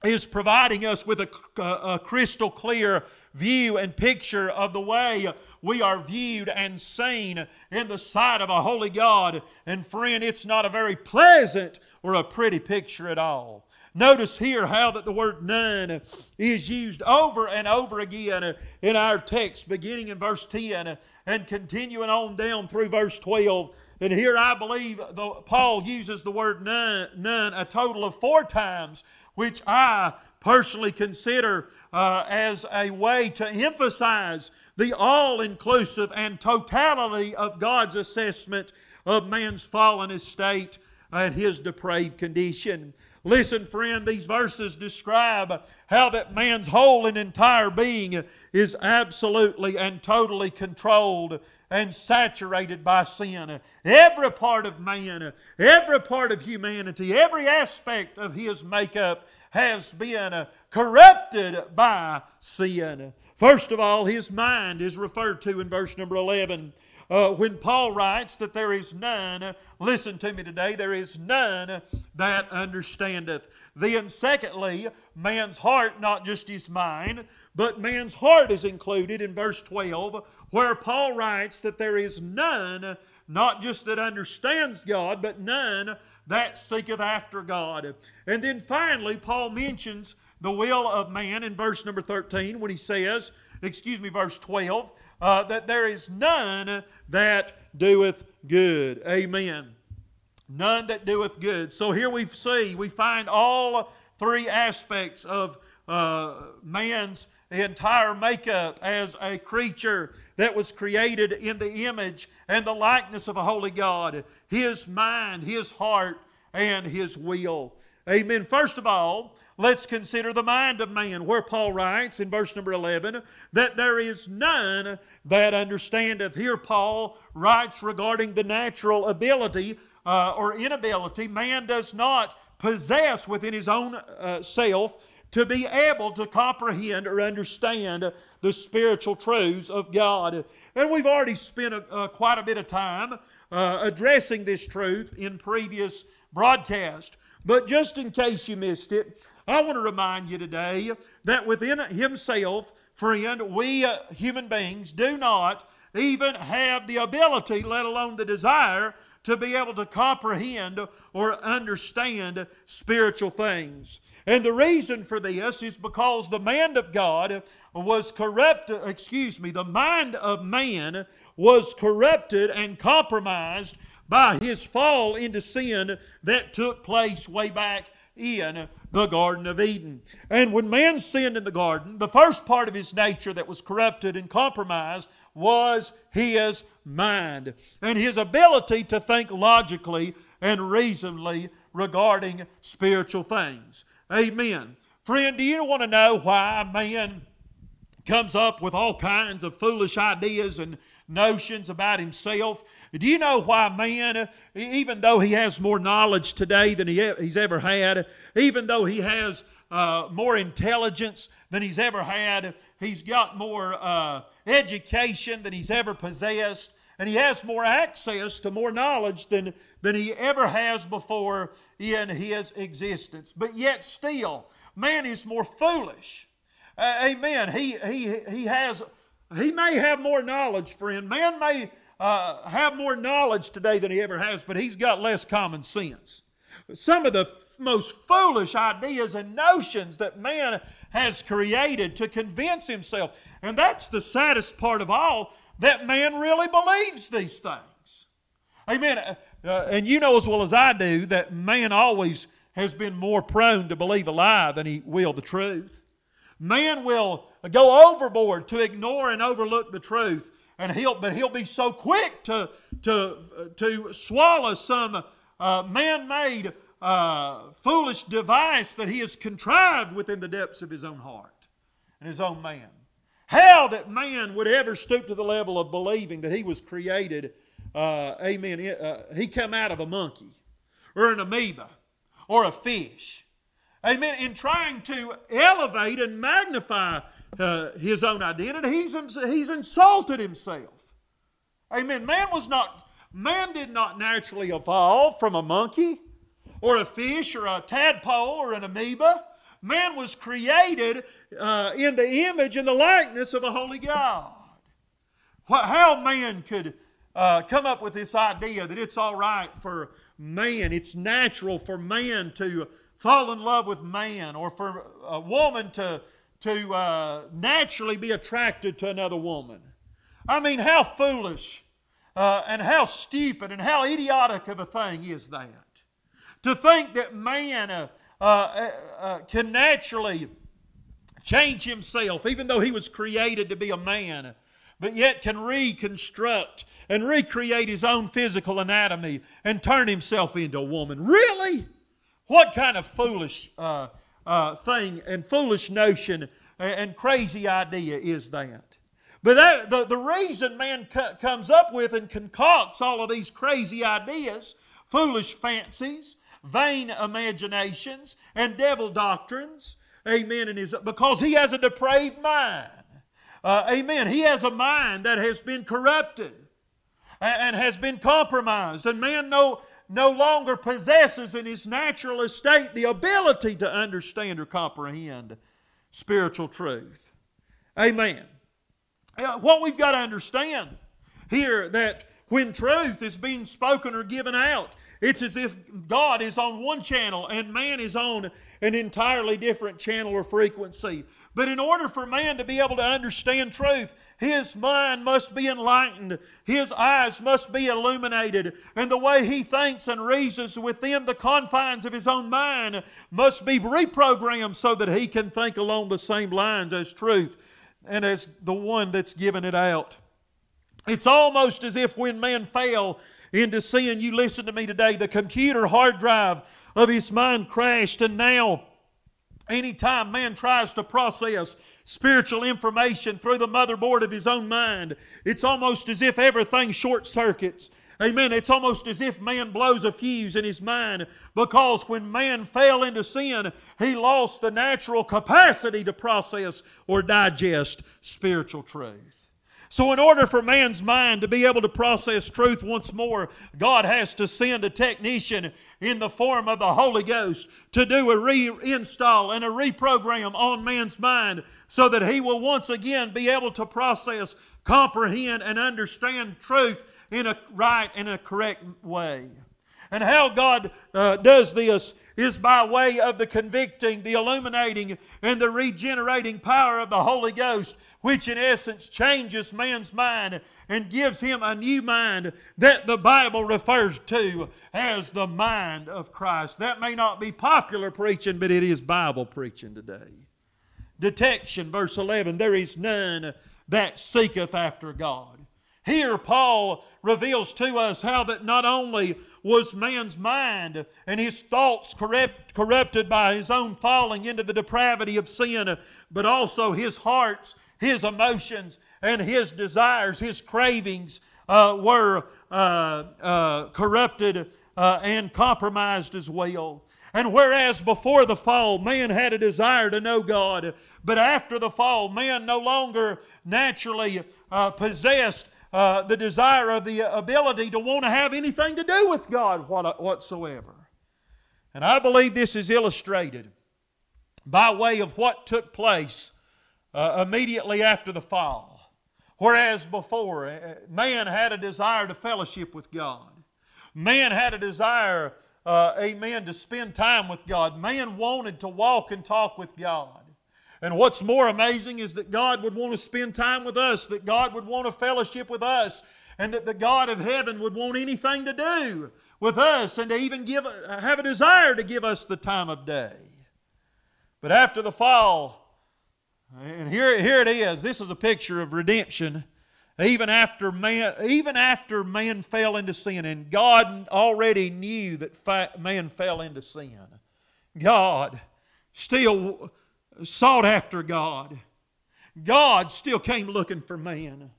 Speaker 1: is providing us with a, a, crystal clear view and picture of the way we are viewed and seen in the sight of a holy God. And friend, it's not a very pleasant or a pretty picture at all. Notice here how that the word none is used over and over again in our text, beginning in verse 10 and continuing on down through verse 12. And here I believe the, Paul uses the word none, none a total of four times which I personally consider uh, as a way to emphasize the all inclusive and totality of God's assessment of man's fallen estate and his depraved condition. Listen, friend, these verses describe how that man's whole and entire being is absolutely and totally controlled and saturated by sin. Every part of man, every part of humanity, every aspect of his makeup has been corrupted by sin. First of all, his mind is referred to in verse number 11 uh, when Paul writes that there is none, listen to me today, there is none that understandeth. Then, secondly, man's heart, not just his mind, but man's heart is included in verse 12, where Paul writes that there is none, not just that understands God, but none that seeketh after God. And then finally, Paul mentions the will of man in verse number 13 when he says, excuse me, verse 12, uh, that there is none that doeth good. Amen. None that doeth good. So here we see, we find all three aspects of uh, man's entire makeup as a creature that was created in the image and the likeness of a holy God. His mind, his heart, and his will. Amen. First of all, Let's consider the mind of man, where Paul writes in verse number 11 that there is none that understandeth. Here, Paul writes regarding the natural ability uh, or inability man does not possess within his own uh, self to be able to comprehend or understand the spiritual truths of God. And we've already spent a, quite a bit of time uh, addressing this truth in previous broadcasts. But just in case you missed it, I want to remind you today that within Himself, friend, we uh, human beings do not even have the ability, let alone the desire, to be able to comprehend or understand spiritual things. And the reason for this is because the mind of God was corrupted, excuse me, the mind of man was corrupted and compromised by his fall into sin that took place way back in the Garden of Eden. And when man sinned in the garden, the first part of his nature that was corrupted and compromised was his mind and his ability to think logically and reasonably regarding spiritual things. Amen. Friend, do you want to know why man comes up with all kinds of foolish ideas and notions about himself do you know why man, even though he has more knowledge today than he, he's ever had, even though he has uh, more intelligence than he's ever had, he's got more uh, education than he's ever possessed, and he has more access to more knowledge than, than he ever has before in his existence. But yet, still, man is more foolish. Uh, amen. He, he, he has, he may have more knowledge, friend. Man may uh, have more knowledge today than he ever has, but he's got less common sense. Some of the most foolish ideas and notions that man has created to convince himself. And that's the saddest part of all that man really believes these things. Amen. Uh, uh, and you know as well as I do that man always has been more prone to believe a lie than he will the truth. Man will go overboard to ignore and overlook the truth and he'll but he'll be so quick to to to swallow some uh, man-made uh, foolish device that he has contrived within the depths of his own heart and his own man. How that man would ever stoop to the level of believing that he was created, uh, amen, uh, he come out of a monkey or an amoeba or a fish. Amen. In trying to elevate and magnify uh, his own identity. He's, he's insulted himself. Amen. Man was not, man did not naturally evolve from a monkey or a fish or a tadpole or an amoeba. Man was created uh, in the image and the likeness of a holy God. What, How man could uh, come up with this idea that it's all right for man, it's natural for man to fall in love with man, or for a woman to to uh, naturally be attracted to another woman. I mean, how foolish uh, and how stupid and how idiotic of a thing is that? To think that man uh, uh, uh, uh, can naturally change himself, even though he was created to be a man, but yet can reconstruct and recreate his own physical anatomy and turn himself into a woman. Really? What kind of foolish uh, uh, thing and foolish notion and crazy idea is that? But that, the, the reason man co- comes up with and concocts all of these crazy ideas, foolish fancies, vain imaginations, and devil doctrines, amen, and is because he has a depraved mind. Uh, amen. He has a mind that has been corrupted and, and has been compromised, and man no, no longer possesses in his natural estate the ability to understand or comprehend spiritual truth. Amen. What we've got to understand here that when truth is being spoken or given out, it's as if God is on one channel and man is on an entirely different channel or frequency. But in order for man to be able to understand truth, his mind must be enlightened, his eyes must be illuminated, and the way he thinks and reasons within the confines of his own mind must be reprogrammed so that he can think along the same lines as truth and as the one that's given it out. It's almost as if when man fell into sin, you listen to me today, the computer hard drive of his mind crashed, and now Anytime man tries to process spiritual information through the motherboard of his own mind, it's almost as if everything short circuits. Amen. It's almost as if man blows a fuse in his mind because when man fell into sin, he lost the natural capacity to process or digest spiritual truth. So, in order for man's mind to be able to process truth once more, God has to send a technician in the form of the Holy Ghost to do a reinstall and a reprogram on man's mind so that he will once again be able to process, comprehend, and understand truth in a right and a correct way. And how God uh, does this is by way of the convicting, the illuminating, and the regenerating power of the Holy Ghost, which in essence changes man's mind and gives him a new mind that the Bible refers to as the mind of Christ. That may not be popular preaching, but it is Bible preaching today. Detection, verse 11 there is none that seeketh after God. Here, Paul reveals to us how that not only was man's mind and his thoughts corrupt, corrupted by his own falling into the depravity of sin, but also his hearts, his emotions, and his desires, his cravings uh, were uh, uh, corrupted uh, and compromised as well. And whereas before the fall, man had a desire to know God, but after the fall, man no longer naturally uh, possessed uh, the desire or the ability to want to have anything to do with God whatsoever. And I believe this is illustrated by way of what took place uh, immediately after the fall. Whereas before, uh, man had a desire to fellowship with God, man had a desire, uh, amen, to spend time with God, man wanted to walk and talk with God. And what's more amazing is that God would want to spend time with us, that God would want to fellowship with us, and that the God of heaven would want anything to do with us and to even give, have a desire to give us the time of day. But after the fall, and here, here it is, this is a picture of redemption. Even after man, even after man fell into sin, and God already knew that man fell into sin, God still sought after God. God still came looking for man.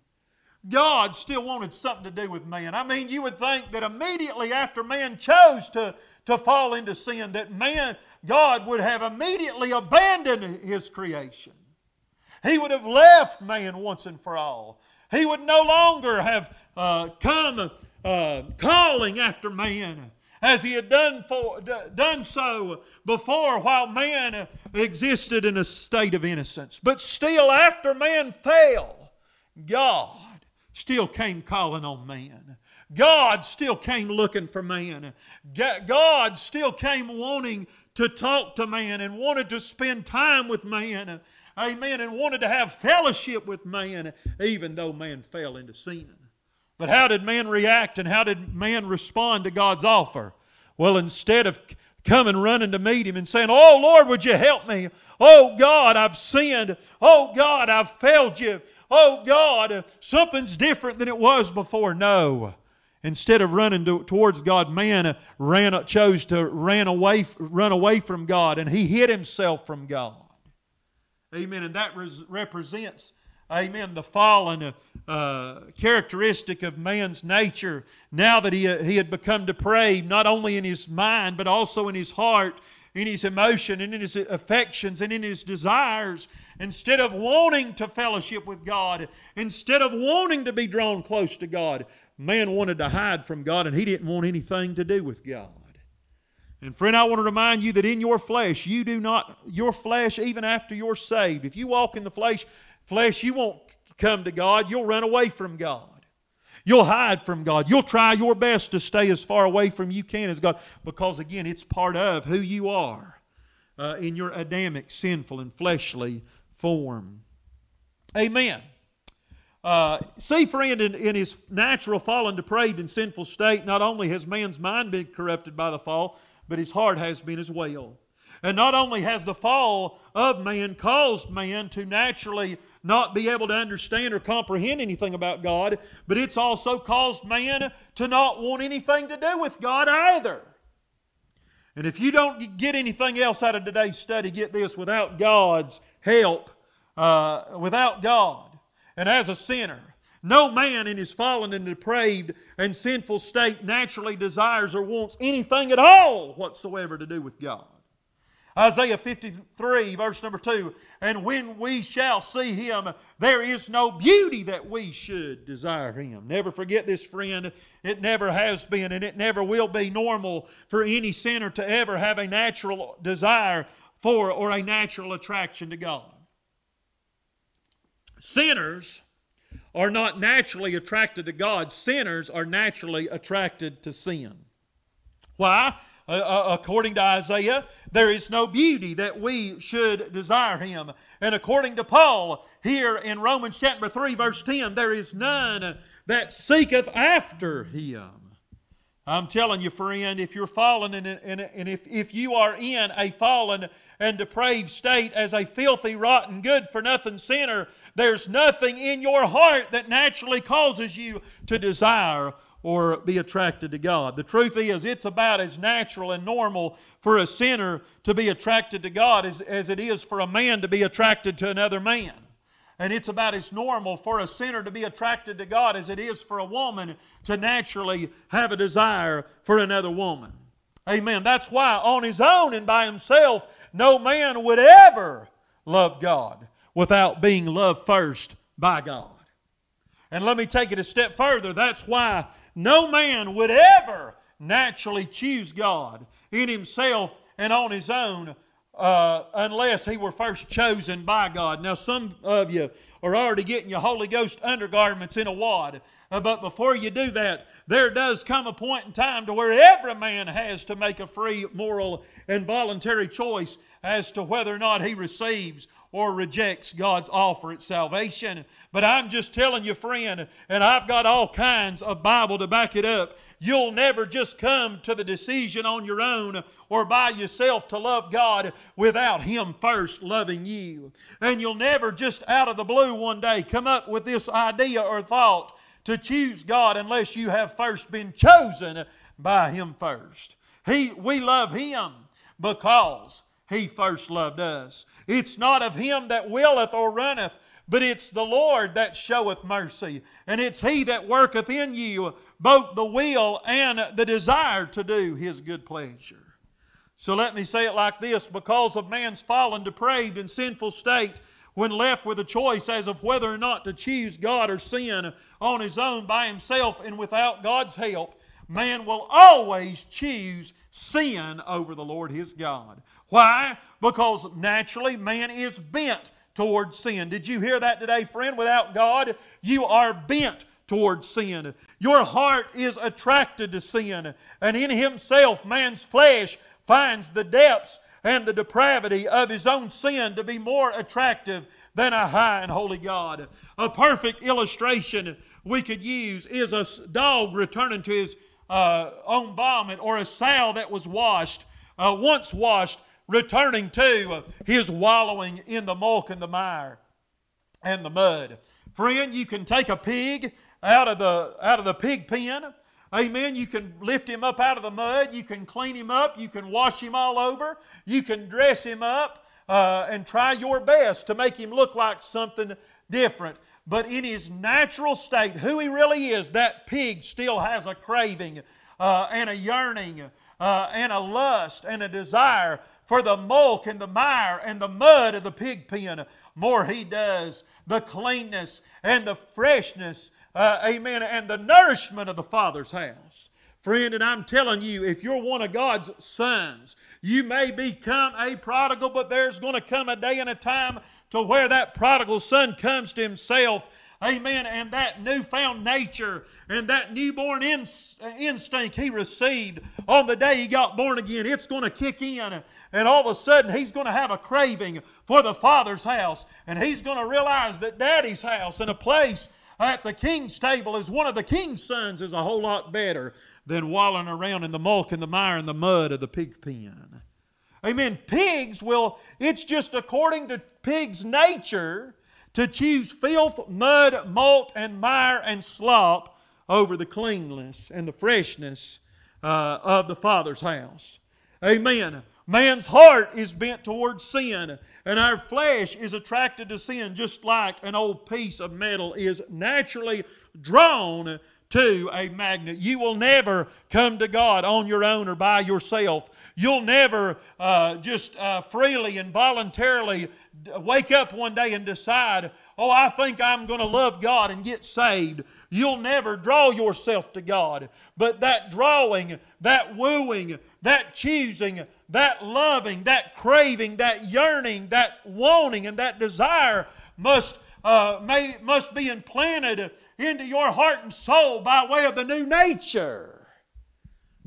Speaker 1: God still wanted something to do with man. I mean, you would think that immediately after man chose to, to fall into sin, that man, God would have immediately abandoned his creation. He would have left man once and for all. He would no longer have uh, come uh, calling after man as he had done, for, done so before while man existed in a state of innocence. But still, after man fell, God still came calling on man. God still came looking for man. God still came wanting to talk to man and wanted to spend time with man. Amen. And wanted to have fellowship with man, even though man fell into sin. But how did man react and how did man respond to God's offer? Well, instead of coming running to meet him and saying, Oh Lord, would you help me? Oh God, I've sinned. Oh God, I've failed you. Oh God, uh, something's different than it was before. No. Instead of running to, towards God, man uh, ran, uh, chose to ran away, run away from God, and he hid himself from God. Amen. And that res- represents amen, the fallen uh, characteristic of man's nature, now that he, uh, he had become depraved, not only in his mind, but also in his heart, in his emotion, and in his affections, and in his desires, instead of wanting to fellowship with God, instead of wanting to be drawn close to God, man wanted to hide from God, and he didn't want anything to do with God. And friend, I want to remind you that in your flesh, you do not, your flesh, even after you're saved, if you walk in the flesh, Flesh, you won't come to God. You'll run away from God. You'll hide from God. You'll try your best to stay as far away from you can as God because, again, it's part of who you are uh, in your Adamic, sinful, and fleshly form. Amen. Uh, see, friend, in, in his natural, fallen, depraved, and sinful state, not only has man's mind been corrupted by the fall, but his heart has been as well. And not only has the fall of man caused man to naturally not be able to understand or comprehend anything about God, but it's also caused man to not want anything to do with God either. And if you don't get anything else out of today's study, get this without God's help, uh, without God, and as a sinner, no man in his fallen and depraved and sinful state naturally desires or wants anything at all whatsoever to do with God. Isaiah 53, verse number 2 And when we shall see him, there is no beauty that we should desire him. Never forget this, friend. It never has been and it never will be normal for any sinner to ever have a natural desire for or a natural attraction to God. Sinners are not naturally attracted to God, sinners are naturally attracted to sin. Why? Uh, uh, according to Isaiah, there is no beauty that we should desire him. And according to Paul, here in Romans chapter 3, verse 10, there is none that seeketh after him. I'm telling you, friend, if you're fallen and, and, and if, if you are in a fallen and depraved state as a filthy, rotten, good for nothing sinner, there's nothing in your heart that naturally causes you to desire or be attracted to God. The truth is, it's about as natural and normal for a sinner to be attracted to God as, as it is for a man to be attracted to another man. And it's about as normal for a sinner to be attracted to God as it is for a woman to naturally have a desire for another woman. Amen. That's why on his own and by himself, no man would ever love God without being loved first by God. And let me take it a step further. That's why no man would ever naturally choose God in himself and on his own uh, unless he were first chosen by God. Now, some of you are already getting your Holy Ghost undergarments in a wad. Uh, but before you do that, there does come a point in time to where every man has to make a free, moral, and voluntary choice as to whether or not he receives or rejects God's offer at salvation. But I'm just telling you, friend, and I've got all kinds of Bible to back it up. You'll never just come to the decision on your own or by yourself to love God without Him first loving you. And you'll never just out of the blue one day come up with this idea or thought to choose God unless you have first been chosen by Him first. He, we love Him because he first loved us. It's not of him that willeth or runneth, but it's the Lord that showeth mercy. And it's he that worketh in you both the will and the desire to do his good pleasure. So let me say it like this because of man's fallen, depraved, and sinful state, when left with a choice as of whether or not to choose God or sin on his own by himself and without God's help, man will always choose sin over the Lord his God. Why? Because naturally man is bent towards sin. Did you hear that today, friend? Without God, you are bent towards sin. Your heart is attracted to sin. And in himself, man's flesh finds the depths and the depravity of his own sin to be more attractive than a high and holy God. A perfect illustration we could use is a dog returning to his uh, own vomit or a sow that was washed uh, once washed, returning to his wallowing in the muck and the mire and the mud. Friend, you can take a pig out of the, out of the pig pen. Amen. You can lift him up out of the mud. You can clean him up. You can wash him all over. You can dress him up uh, and try your best to make him look like something different. But in his natural state, who he really is, that pig still has a craving uh, and a yearning uh, and a lust and a desire for the muck and the mire and the mud of the pig pen. More he does the cleanness and the freshness, uh, amen, and the nourishment of the Father's house. Friend, and I'm telling you, if you're one of God's sons, you may become a prodigal, but there's going to come a day and a time to where that prodigal son comes to himself Amen. And that newfound nature and that newborn instinct he received on the day he got born again, it's going to kick in. And all of a sudden, he's going to have a craving for the Father's house. And he's going to realize that Daddy's house and a place at the king's table as one of the king's sons is a whole lot better than wallowing around in the muck and the mire and the mud of the pig pen. Amen. Pigs will, it's just according to pigs' nature to choose filth, mud, malt, and mire and slop over the cleanliness and the freshness uh, of the Father's house. Amen. Man's heart is bent towards sin, and our flesh is attracted to sin just like an old piece of metal is naturally drawn to a magnet. You will never come to God on your own or by yourself. You'll never uh, just uh, freely and voluntarily wake up one day and decide, oh, I think I'm going to love God and get saved. You'll never draw yourself to God. But that drawing, that wooing, that choosing, that loving, that craving, that yearning, that wanting, and that desire must, uh, may, must be implanted into your heart and soul by way of the new nature.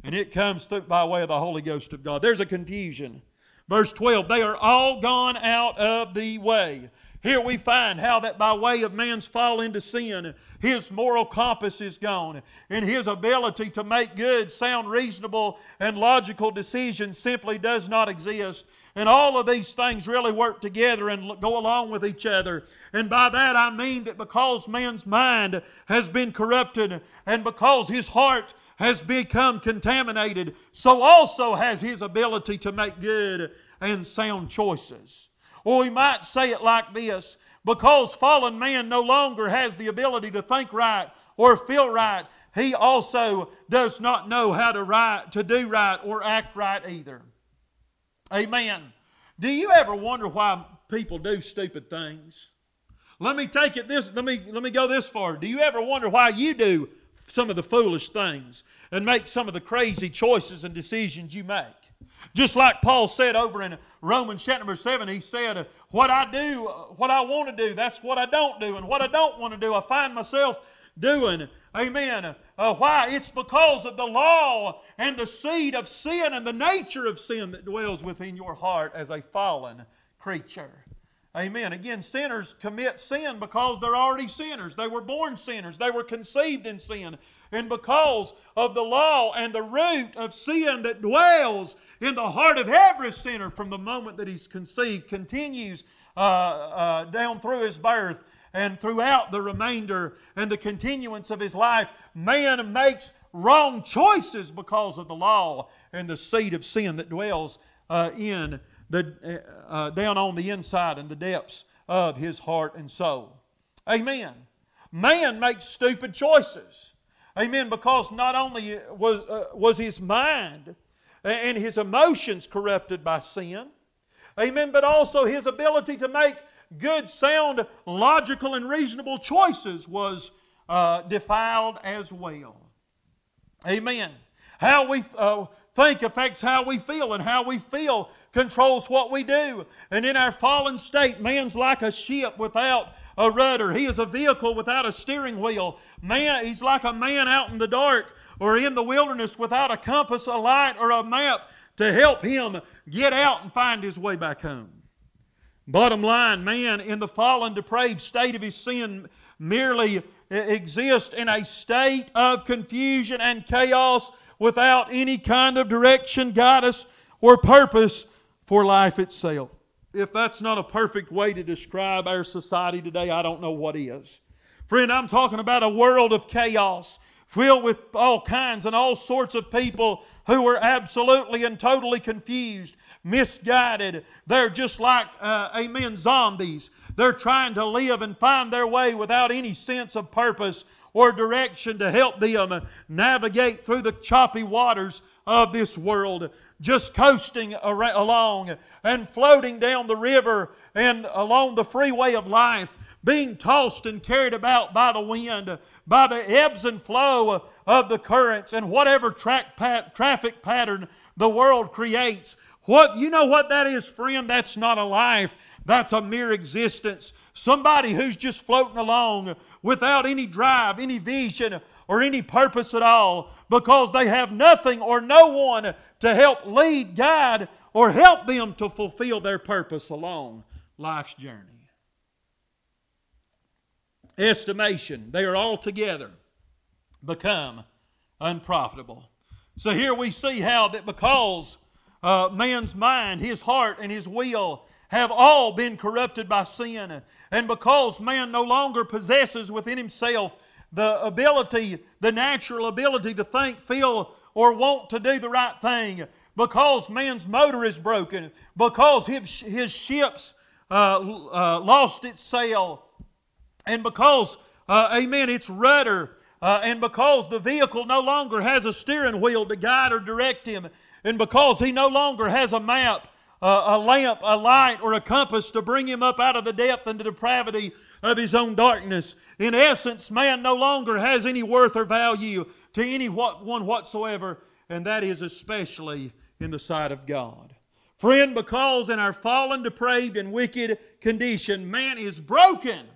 Speaker 1: And it comes through by way of the Holy Ghost of God. There's a confusion. Verse 12, they are all gone out of the way. Here we find how that by way of man's fall into sin, his moral compass is gone, and his ability to make good, sound, reasonable, and logical decisions simply does not exist. And all of these things really work together and go along with each other. And by that I mean that because man's mind has been corrupted and because his heart has become contaminated, so also has his ability to make good and sound choices. Or we might say it like this because fallen man no longer has the ability to think right or feel right, he also does not know how to, right, to do right or act right either. Amen. Do you ever wonder why people do stupid things? Let me take it this let me let me go this far. Do you ever wonder why you do some of the foolish things and make some of the crazy choices and decisions you make. Just like Paul said over in Romans chapter number 7, he said, What I do, what I want to do, that's what I don't do. And what I don't want to do, I find myself doing. Amen. Uh, why? It's because of the law and the seed of sin and the nature of sin that dwells within your heart as a fallen creature. Amen. Again, sinners commit sin because they're already sinners. They were born sinners. They were conceived in sin. And because of the law and the root of sin that dwells in the heart of every sinner from the moment that he's conceived, continues uh, uh, down through his birth and throughout the remainder and the continuance of his life, man makes wrong choices because of the law and the seed of sin that dwells uh, in the, uh, uh, down on the inside and the depths of his heart and soul. Amen. Man makes stupid choices. Amen. Because not only was, uh, was his mind and his emotions corrupted by sin, amen, but also his ability to make good, sound, logical, and reasonable choices was uh, defiled as well. Amen. How we uh, think affects how we feel, and how we feel controls what we do. And in our fallen state, man's like a ship without a rudder. He is a vehicle without a steering wheel. Man, he's like a man out in the dark or in the wilderness without a compass, a light, or a map to help him get out and find his way back home. Bottom line, man in the fallen, depraved state of his sin merely exists in a state of confusion and chaos without any kind of direction, guidance, or purpose for life itself. If that's not a perfect way to describe our society today, I don't know what is. Friend, I'm talking about a world of chaos filled with all kinds and all sorts of people who are absolutely and totally confused, misguided. They're just like, uh, amen, zombies. They're trying to live and find their way without any sense of purpose or direction to help them navigate through the choppy waters of this world. Just coasting along and floating down the river and along the freeway of life being tossed and carried about by the wind, by the ebbs and flow of the currents, and whatever track pat, traffic pattern the world creates. What you know what that is, friend? That's not a life. That's a mere existence. Somebody who's just floating along without any drive, any vision, or any purpose at all because they have nothing or no one to help lead, guide, or help them to fulfill their purpose along life's journey. Estimation, they are altogether become unprofitable. So here we see how that because uh, man's mind, his heart, and his will have all been corrupted by sin, and because man no longer possesses within himself the ability, the natural ability to think, feel, or want to do the right thing, because man's motor is broken, because his, his ship's uh, uh, lost its sail, and because, uh, amen, it's rudder, uh, and because the vehicle no longer has a steering wheel to guide or direct him, and because he no longer has a map, uh, a lamp, a light, or a compass to bring him up out of the depth and the depravity of his own darkness. In essence, man no longer has any worth or value to any one whatsoever, and that is especially in the sight of God. Friend, because in our fallen, depraved, and wicked condition, man is broken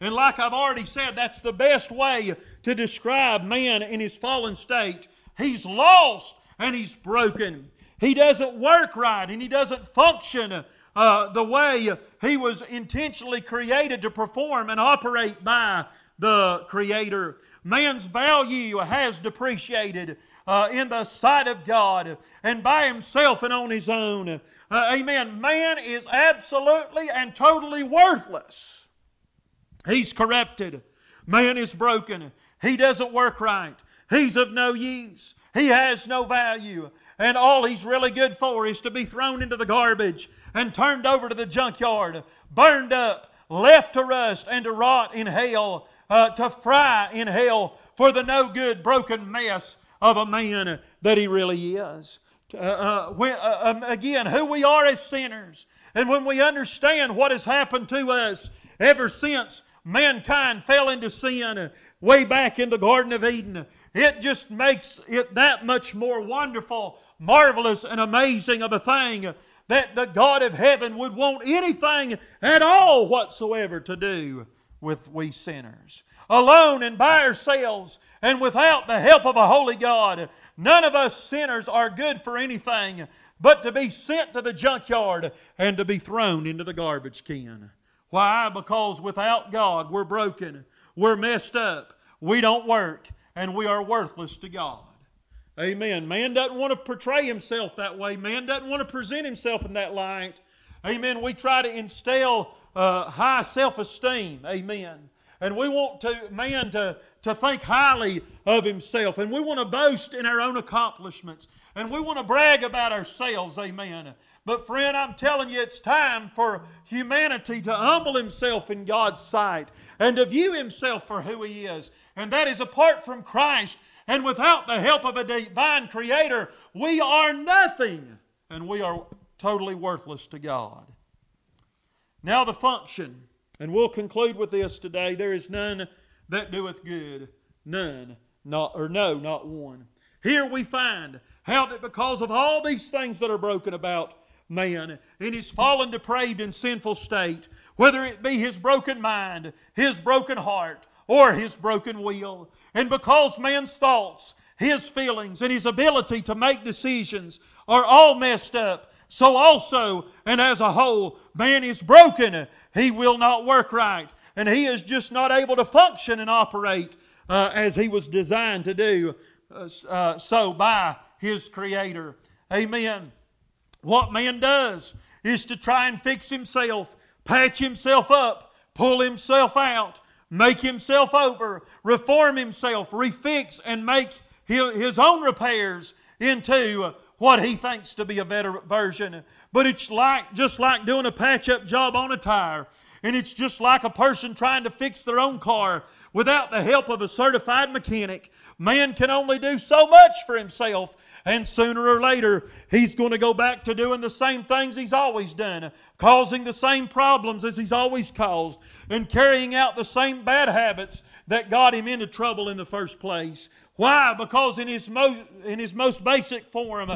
Speaker 1: and like I've already said, that's the best way to describe man in his fallen state. He's lost and he's broken. He doesn't work right and he doesn't function uh, the way he was intentionally created to perform and operate by the Creator. Man's value has depreciated uh, in the sight of God and by himself and on his own. Uh, amen. Man is absolutely and totally worthless. He's corrupted. Man is broken. He doesn't work right. He's of no use. He has no value. And all he's really good for is to be thrown into the garbage and turned over to the junkyard, burned up, left to rust and to rot in hell, uh, to fry in hell for the no good, broken mess of a man that he really is. Uh, uh, uh, um, again, who we are as sinners, and when we understand what has happened to us ever since mankind fell into sin way back in the Garden of Eden, it just makes it that much more wonderful, marvelous, and amazing of a thing that the God of heaven would want anything at all whatsoever to do with we sinners. Alone and by ourselves and without the help of a holy God, none of us sinners are good for anything but to be sent to the junkyard and to be thrown into the garbage can. Why? Because without God, we're broken, we're messed up, we don't work, and we are worthless to God. Amen. Man doesn't want to portray himself that way. Man doesn't want to present himself in that light. Amen. We try to instill uh, high self esteem. Amen. And we want to, man to, to think highly of himself. And we want to boast in our own accomplishments. And we want to brag about ourselves. Amen. But, friend, I'm telling you, it's time for humanity to humble himself in God's sight and to view himself for who he is. And that is apart from Christ and without the help of a divine creator, we are nothing and we are totally worthless to God. Now, the function, and we'll conclude with this today there is none that doeth good, none, not, or no, not one. Here we find how that because of all these things that are broken about, man in his fallen, depraved, and sinful state, whether it be his broken mind, his broken heart, or his broken will. And because man's thoughts, his feelings, and his ability to make decisions are all messed up, so also and as a whole, man is broken. He will not work right, and he is just not able to function and operate uh, as he was designed to do uh, uh so by his Creator. Amen. what man does is to try and fix himself, patch himself up, pull himself out, make himself over, reform himself, refix, and make his own repairs into what he thinks to be a better version. But it's like just like doing a patch-up job on a tire. And it's just like a person trying to fix their own car without the help of a certified mechanic. Man can only do so much for himself. And sooner or later, he's going to go back to doing the same things he's always done, causing the same problems as he's always caused, and carrying out the same bad habits that got him into trouble in the first place. Why? Because in his most, in his most basic form,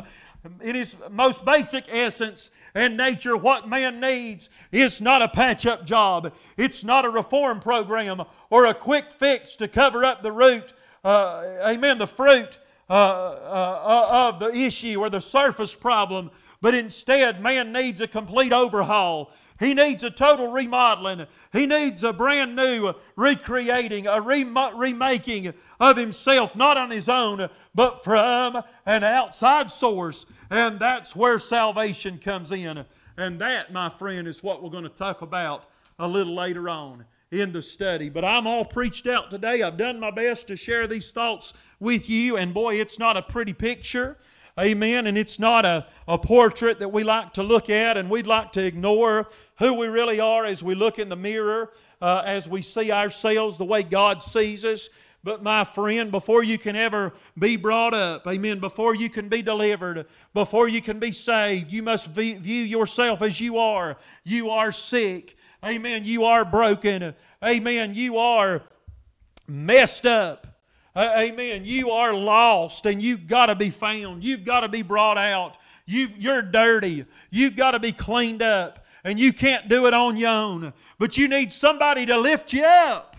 Speaker 1: in his most basic essence and nature, what man needs is not a patch up job. It's not a reform program or a quick fix to cover up the root, uh, amen, the fruit uh, uh, of the issue or the surface problem. But instead, man needs a complete overhaul. He needs a total remodeling. He needs a brand new recreating, a remaking of himself, not on his own, but from an outside source. And that's where salvation comes in. And that, my friend, is what we're going to talk about a little later on in the study. But I'm all preached out today. I've done my best to share these thoughts with you. And boy, it's not a pretty picture. Amen. And it's not a, a portrait that we like to look at and we'd like to ignore who we really are as we look in the mirror, uh, as we see ourselves the way God sees us. But my friend, before you can ever be brought up, amen, before you can be delivered, before you can be saved, you must view yourself as you are. You are sick. Amen. You are broken. Amen. You are messed up. Uh, amen. You are lost and you've got to be found. You've got to be brought out. you you're dirty. You've got to be cleaned up. And you can't do it on your own. But you need somebody to lift you up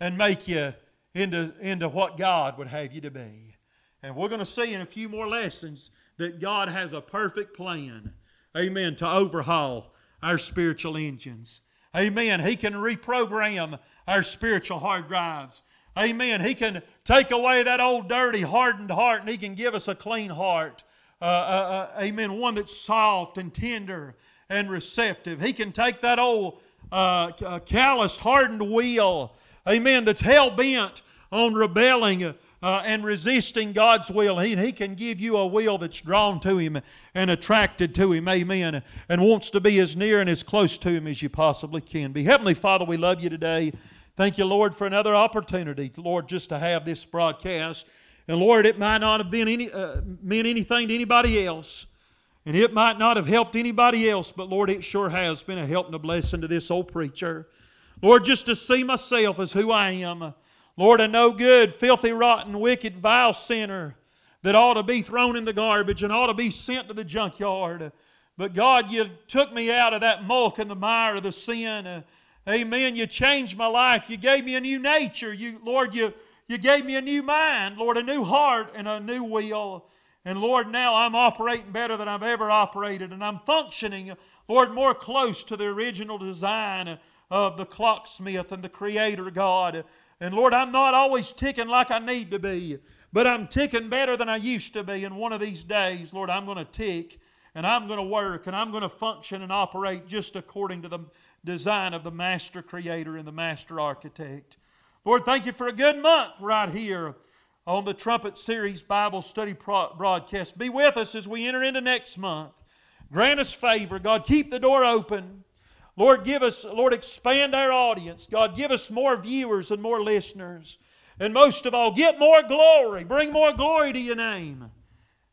Speaker 1: and make you into, into what God would have you to be. And we're going to see in a few more lessons that God has a perfect plan, amen, to overhaul our spiritual engines. Amen. He can reprogram our spiritual hard drives. Amen. He can take away that old dirty, hardened heart and He can give us a clean heart. Uh, uh, uh, amen. One that's soft and tender and receptive. He can take that old uh, uh, calloused, hardened will, amen, that's hell bent on rebelling uh, and resisting God's will. He, he can give you a will that's drawn to Him and attracted to Him, amen, and wants to be as near and as close to Him as you possibly can be. Heavenly Father, we love you today. Thank you, Lord, for another opportunity, Lord, just to have this broadcast. And Lord, it might not have been any, uh, meant anything to anybody else. And it might not have helped anybody else, but Lord, it sure has been a help and a blessing to this old preacher. Lord, just to see myself as who I am. Lord, a no good, filthy, rotten, wicked, vile sinner that ought to be thrown in the garbage and ought to be sent to the junkyard. But God, you took me out of that muck and the mire of the sin. Amen. You changed my life. You gave me a new nature. You, Lord, you, you gave me a new mind, Lord, a new heart and a new will. And Lord, now I'm operating better than I've ever operated, and I'm functioning, Lord, more close to the original design of the clocksmith and the Creator God. And Lord, I'm not always ticking like I need to be, but I'm ticking better than I used to be. And one of these days, Lord, I'm going to tick and I'm going to work and I'm going to function and operate just according to the design of the master creator and the master architect. Lord, thank you for a good month right here on the Trumpet Series Bible Study broadcast. Be with us as we enter into next month. Grant us favor. God, keep the door open. Lord, give us, Lord, expand our audience. God, give us more viewers and more listeners. And most of all, get more glory. Bring more glory to your name.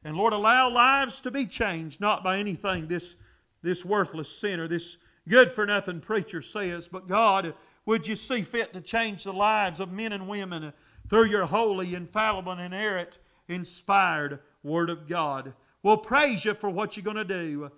Speaker 1: And Lord, allow lives to be changed, not by anything this, this worthless sinner, this good for nothing preacher says, but God, would you see fit to change the lives of men and women through your holy, infallible, and inerrant, inspired Word of God? We'll praise you for what you're going to do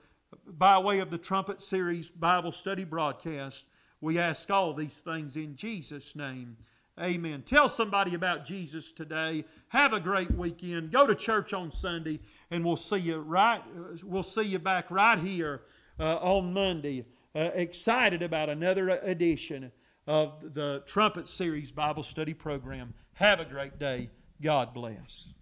Speaker 1: by way of the Trumpet Series Bible Study broadcast. We ask all these things in Jesus' name. Amen. Tell somebody about Jesus today. Have a great weekend. Go to church on Sunday, and we'll see you right. We'll see you back right here uh, on Monday. Uh, excited about another edition of the Trumpet Series Bible Study program. Have a great day. God bless.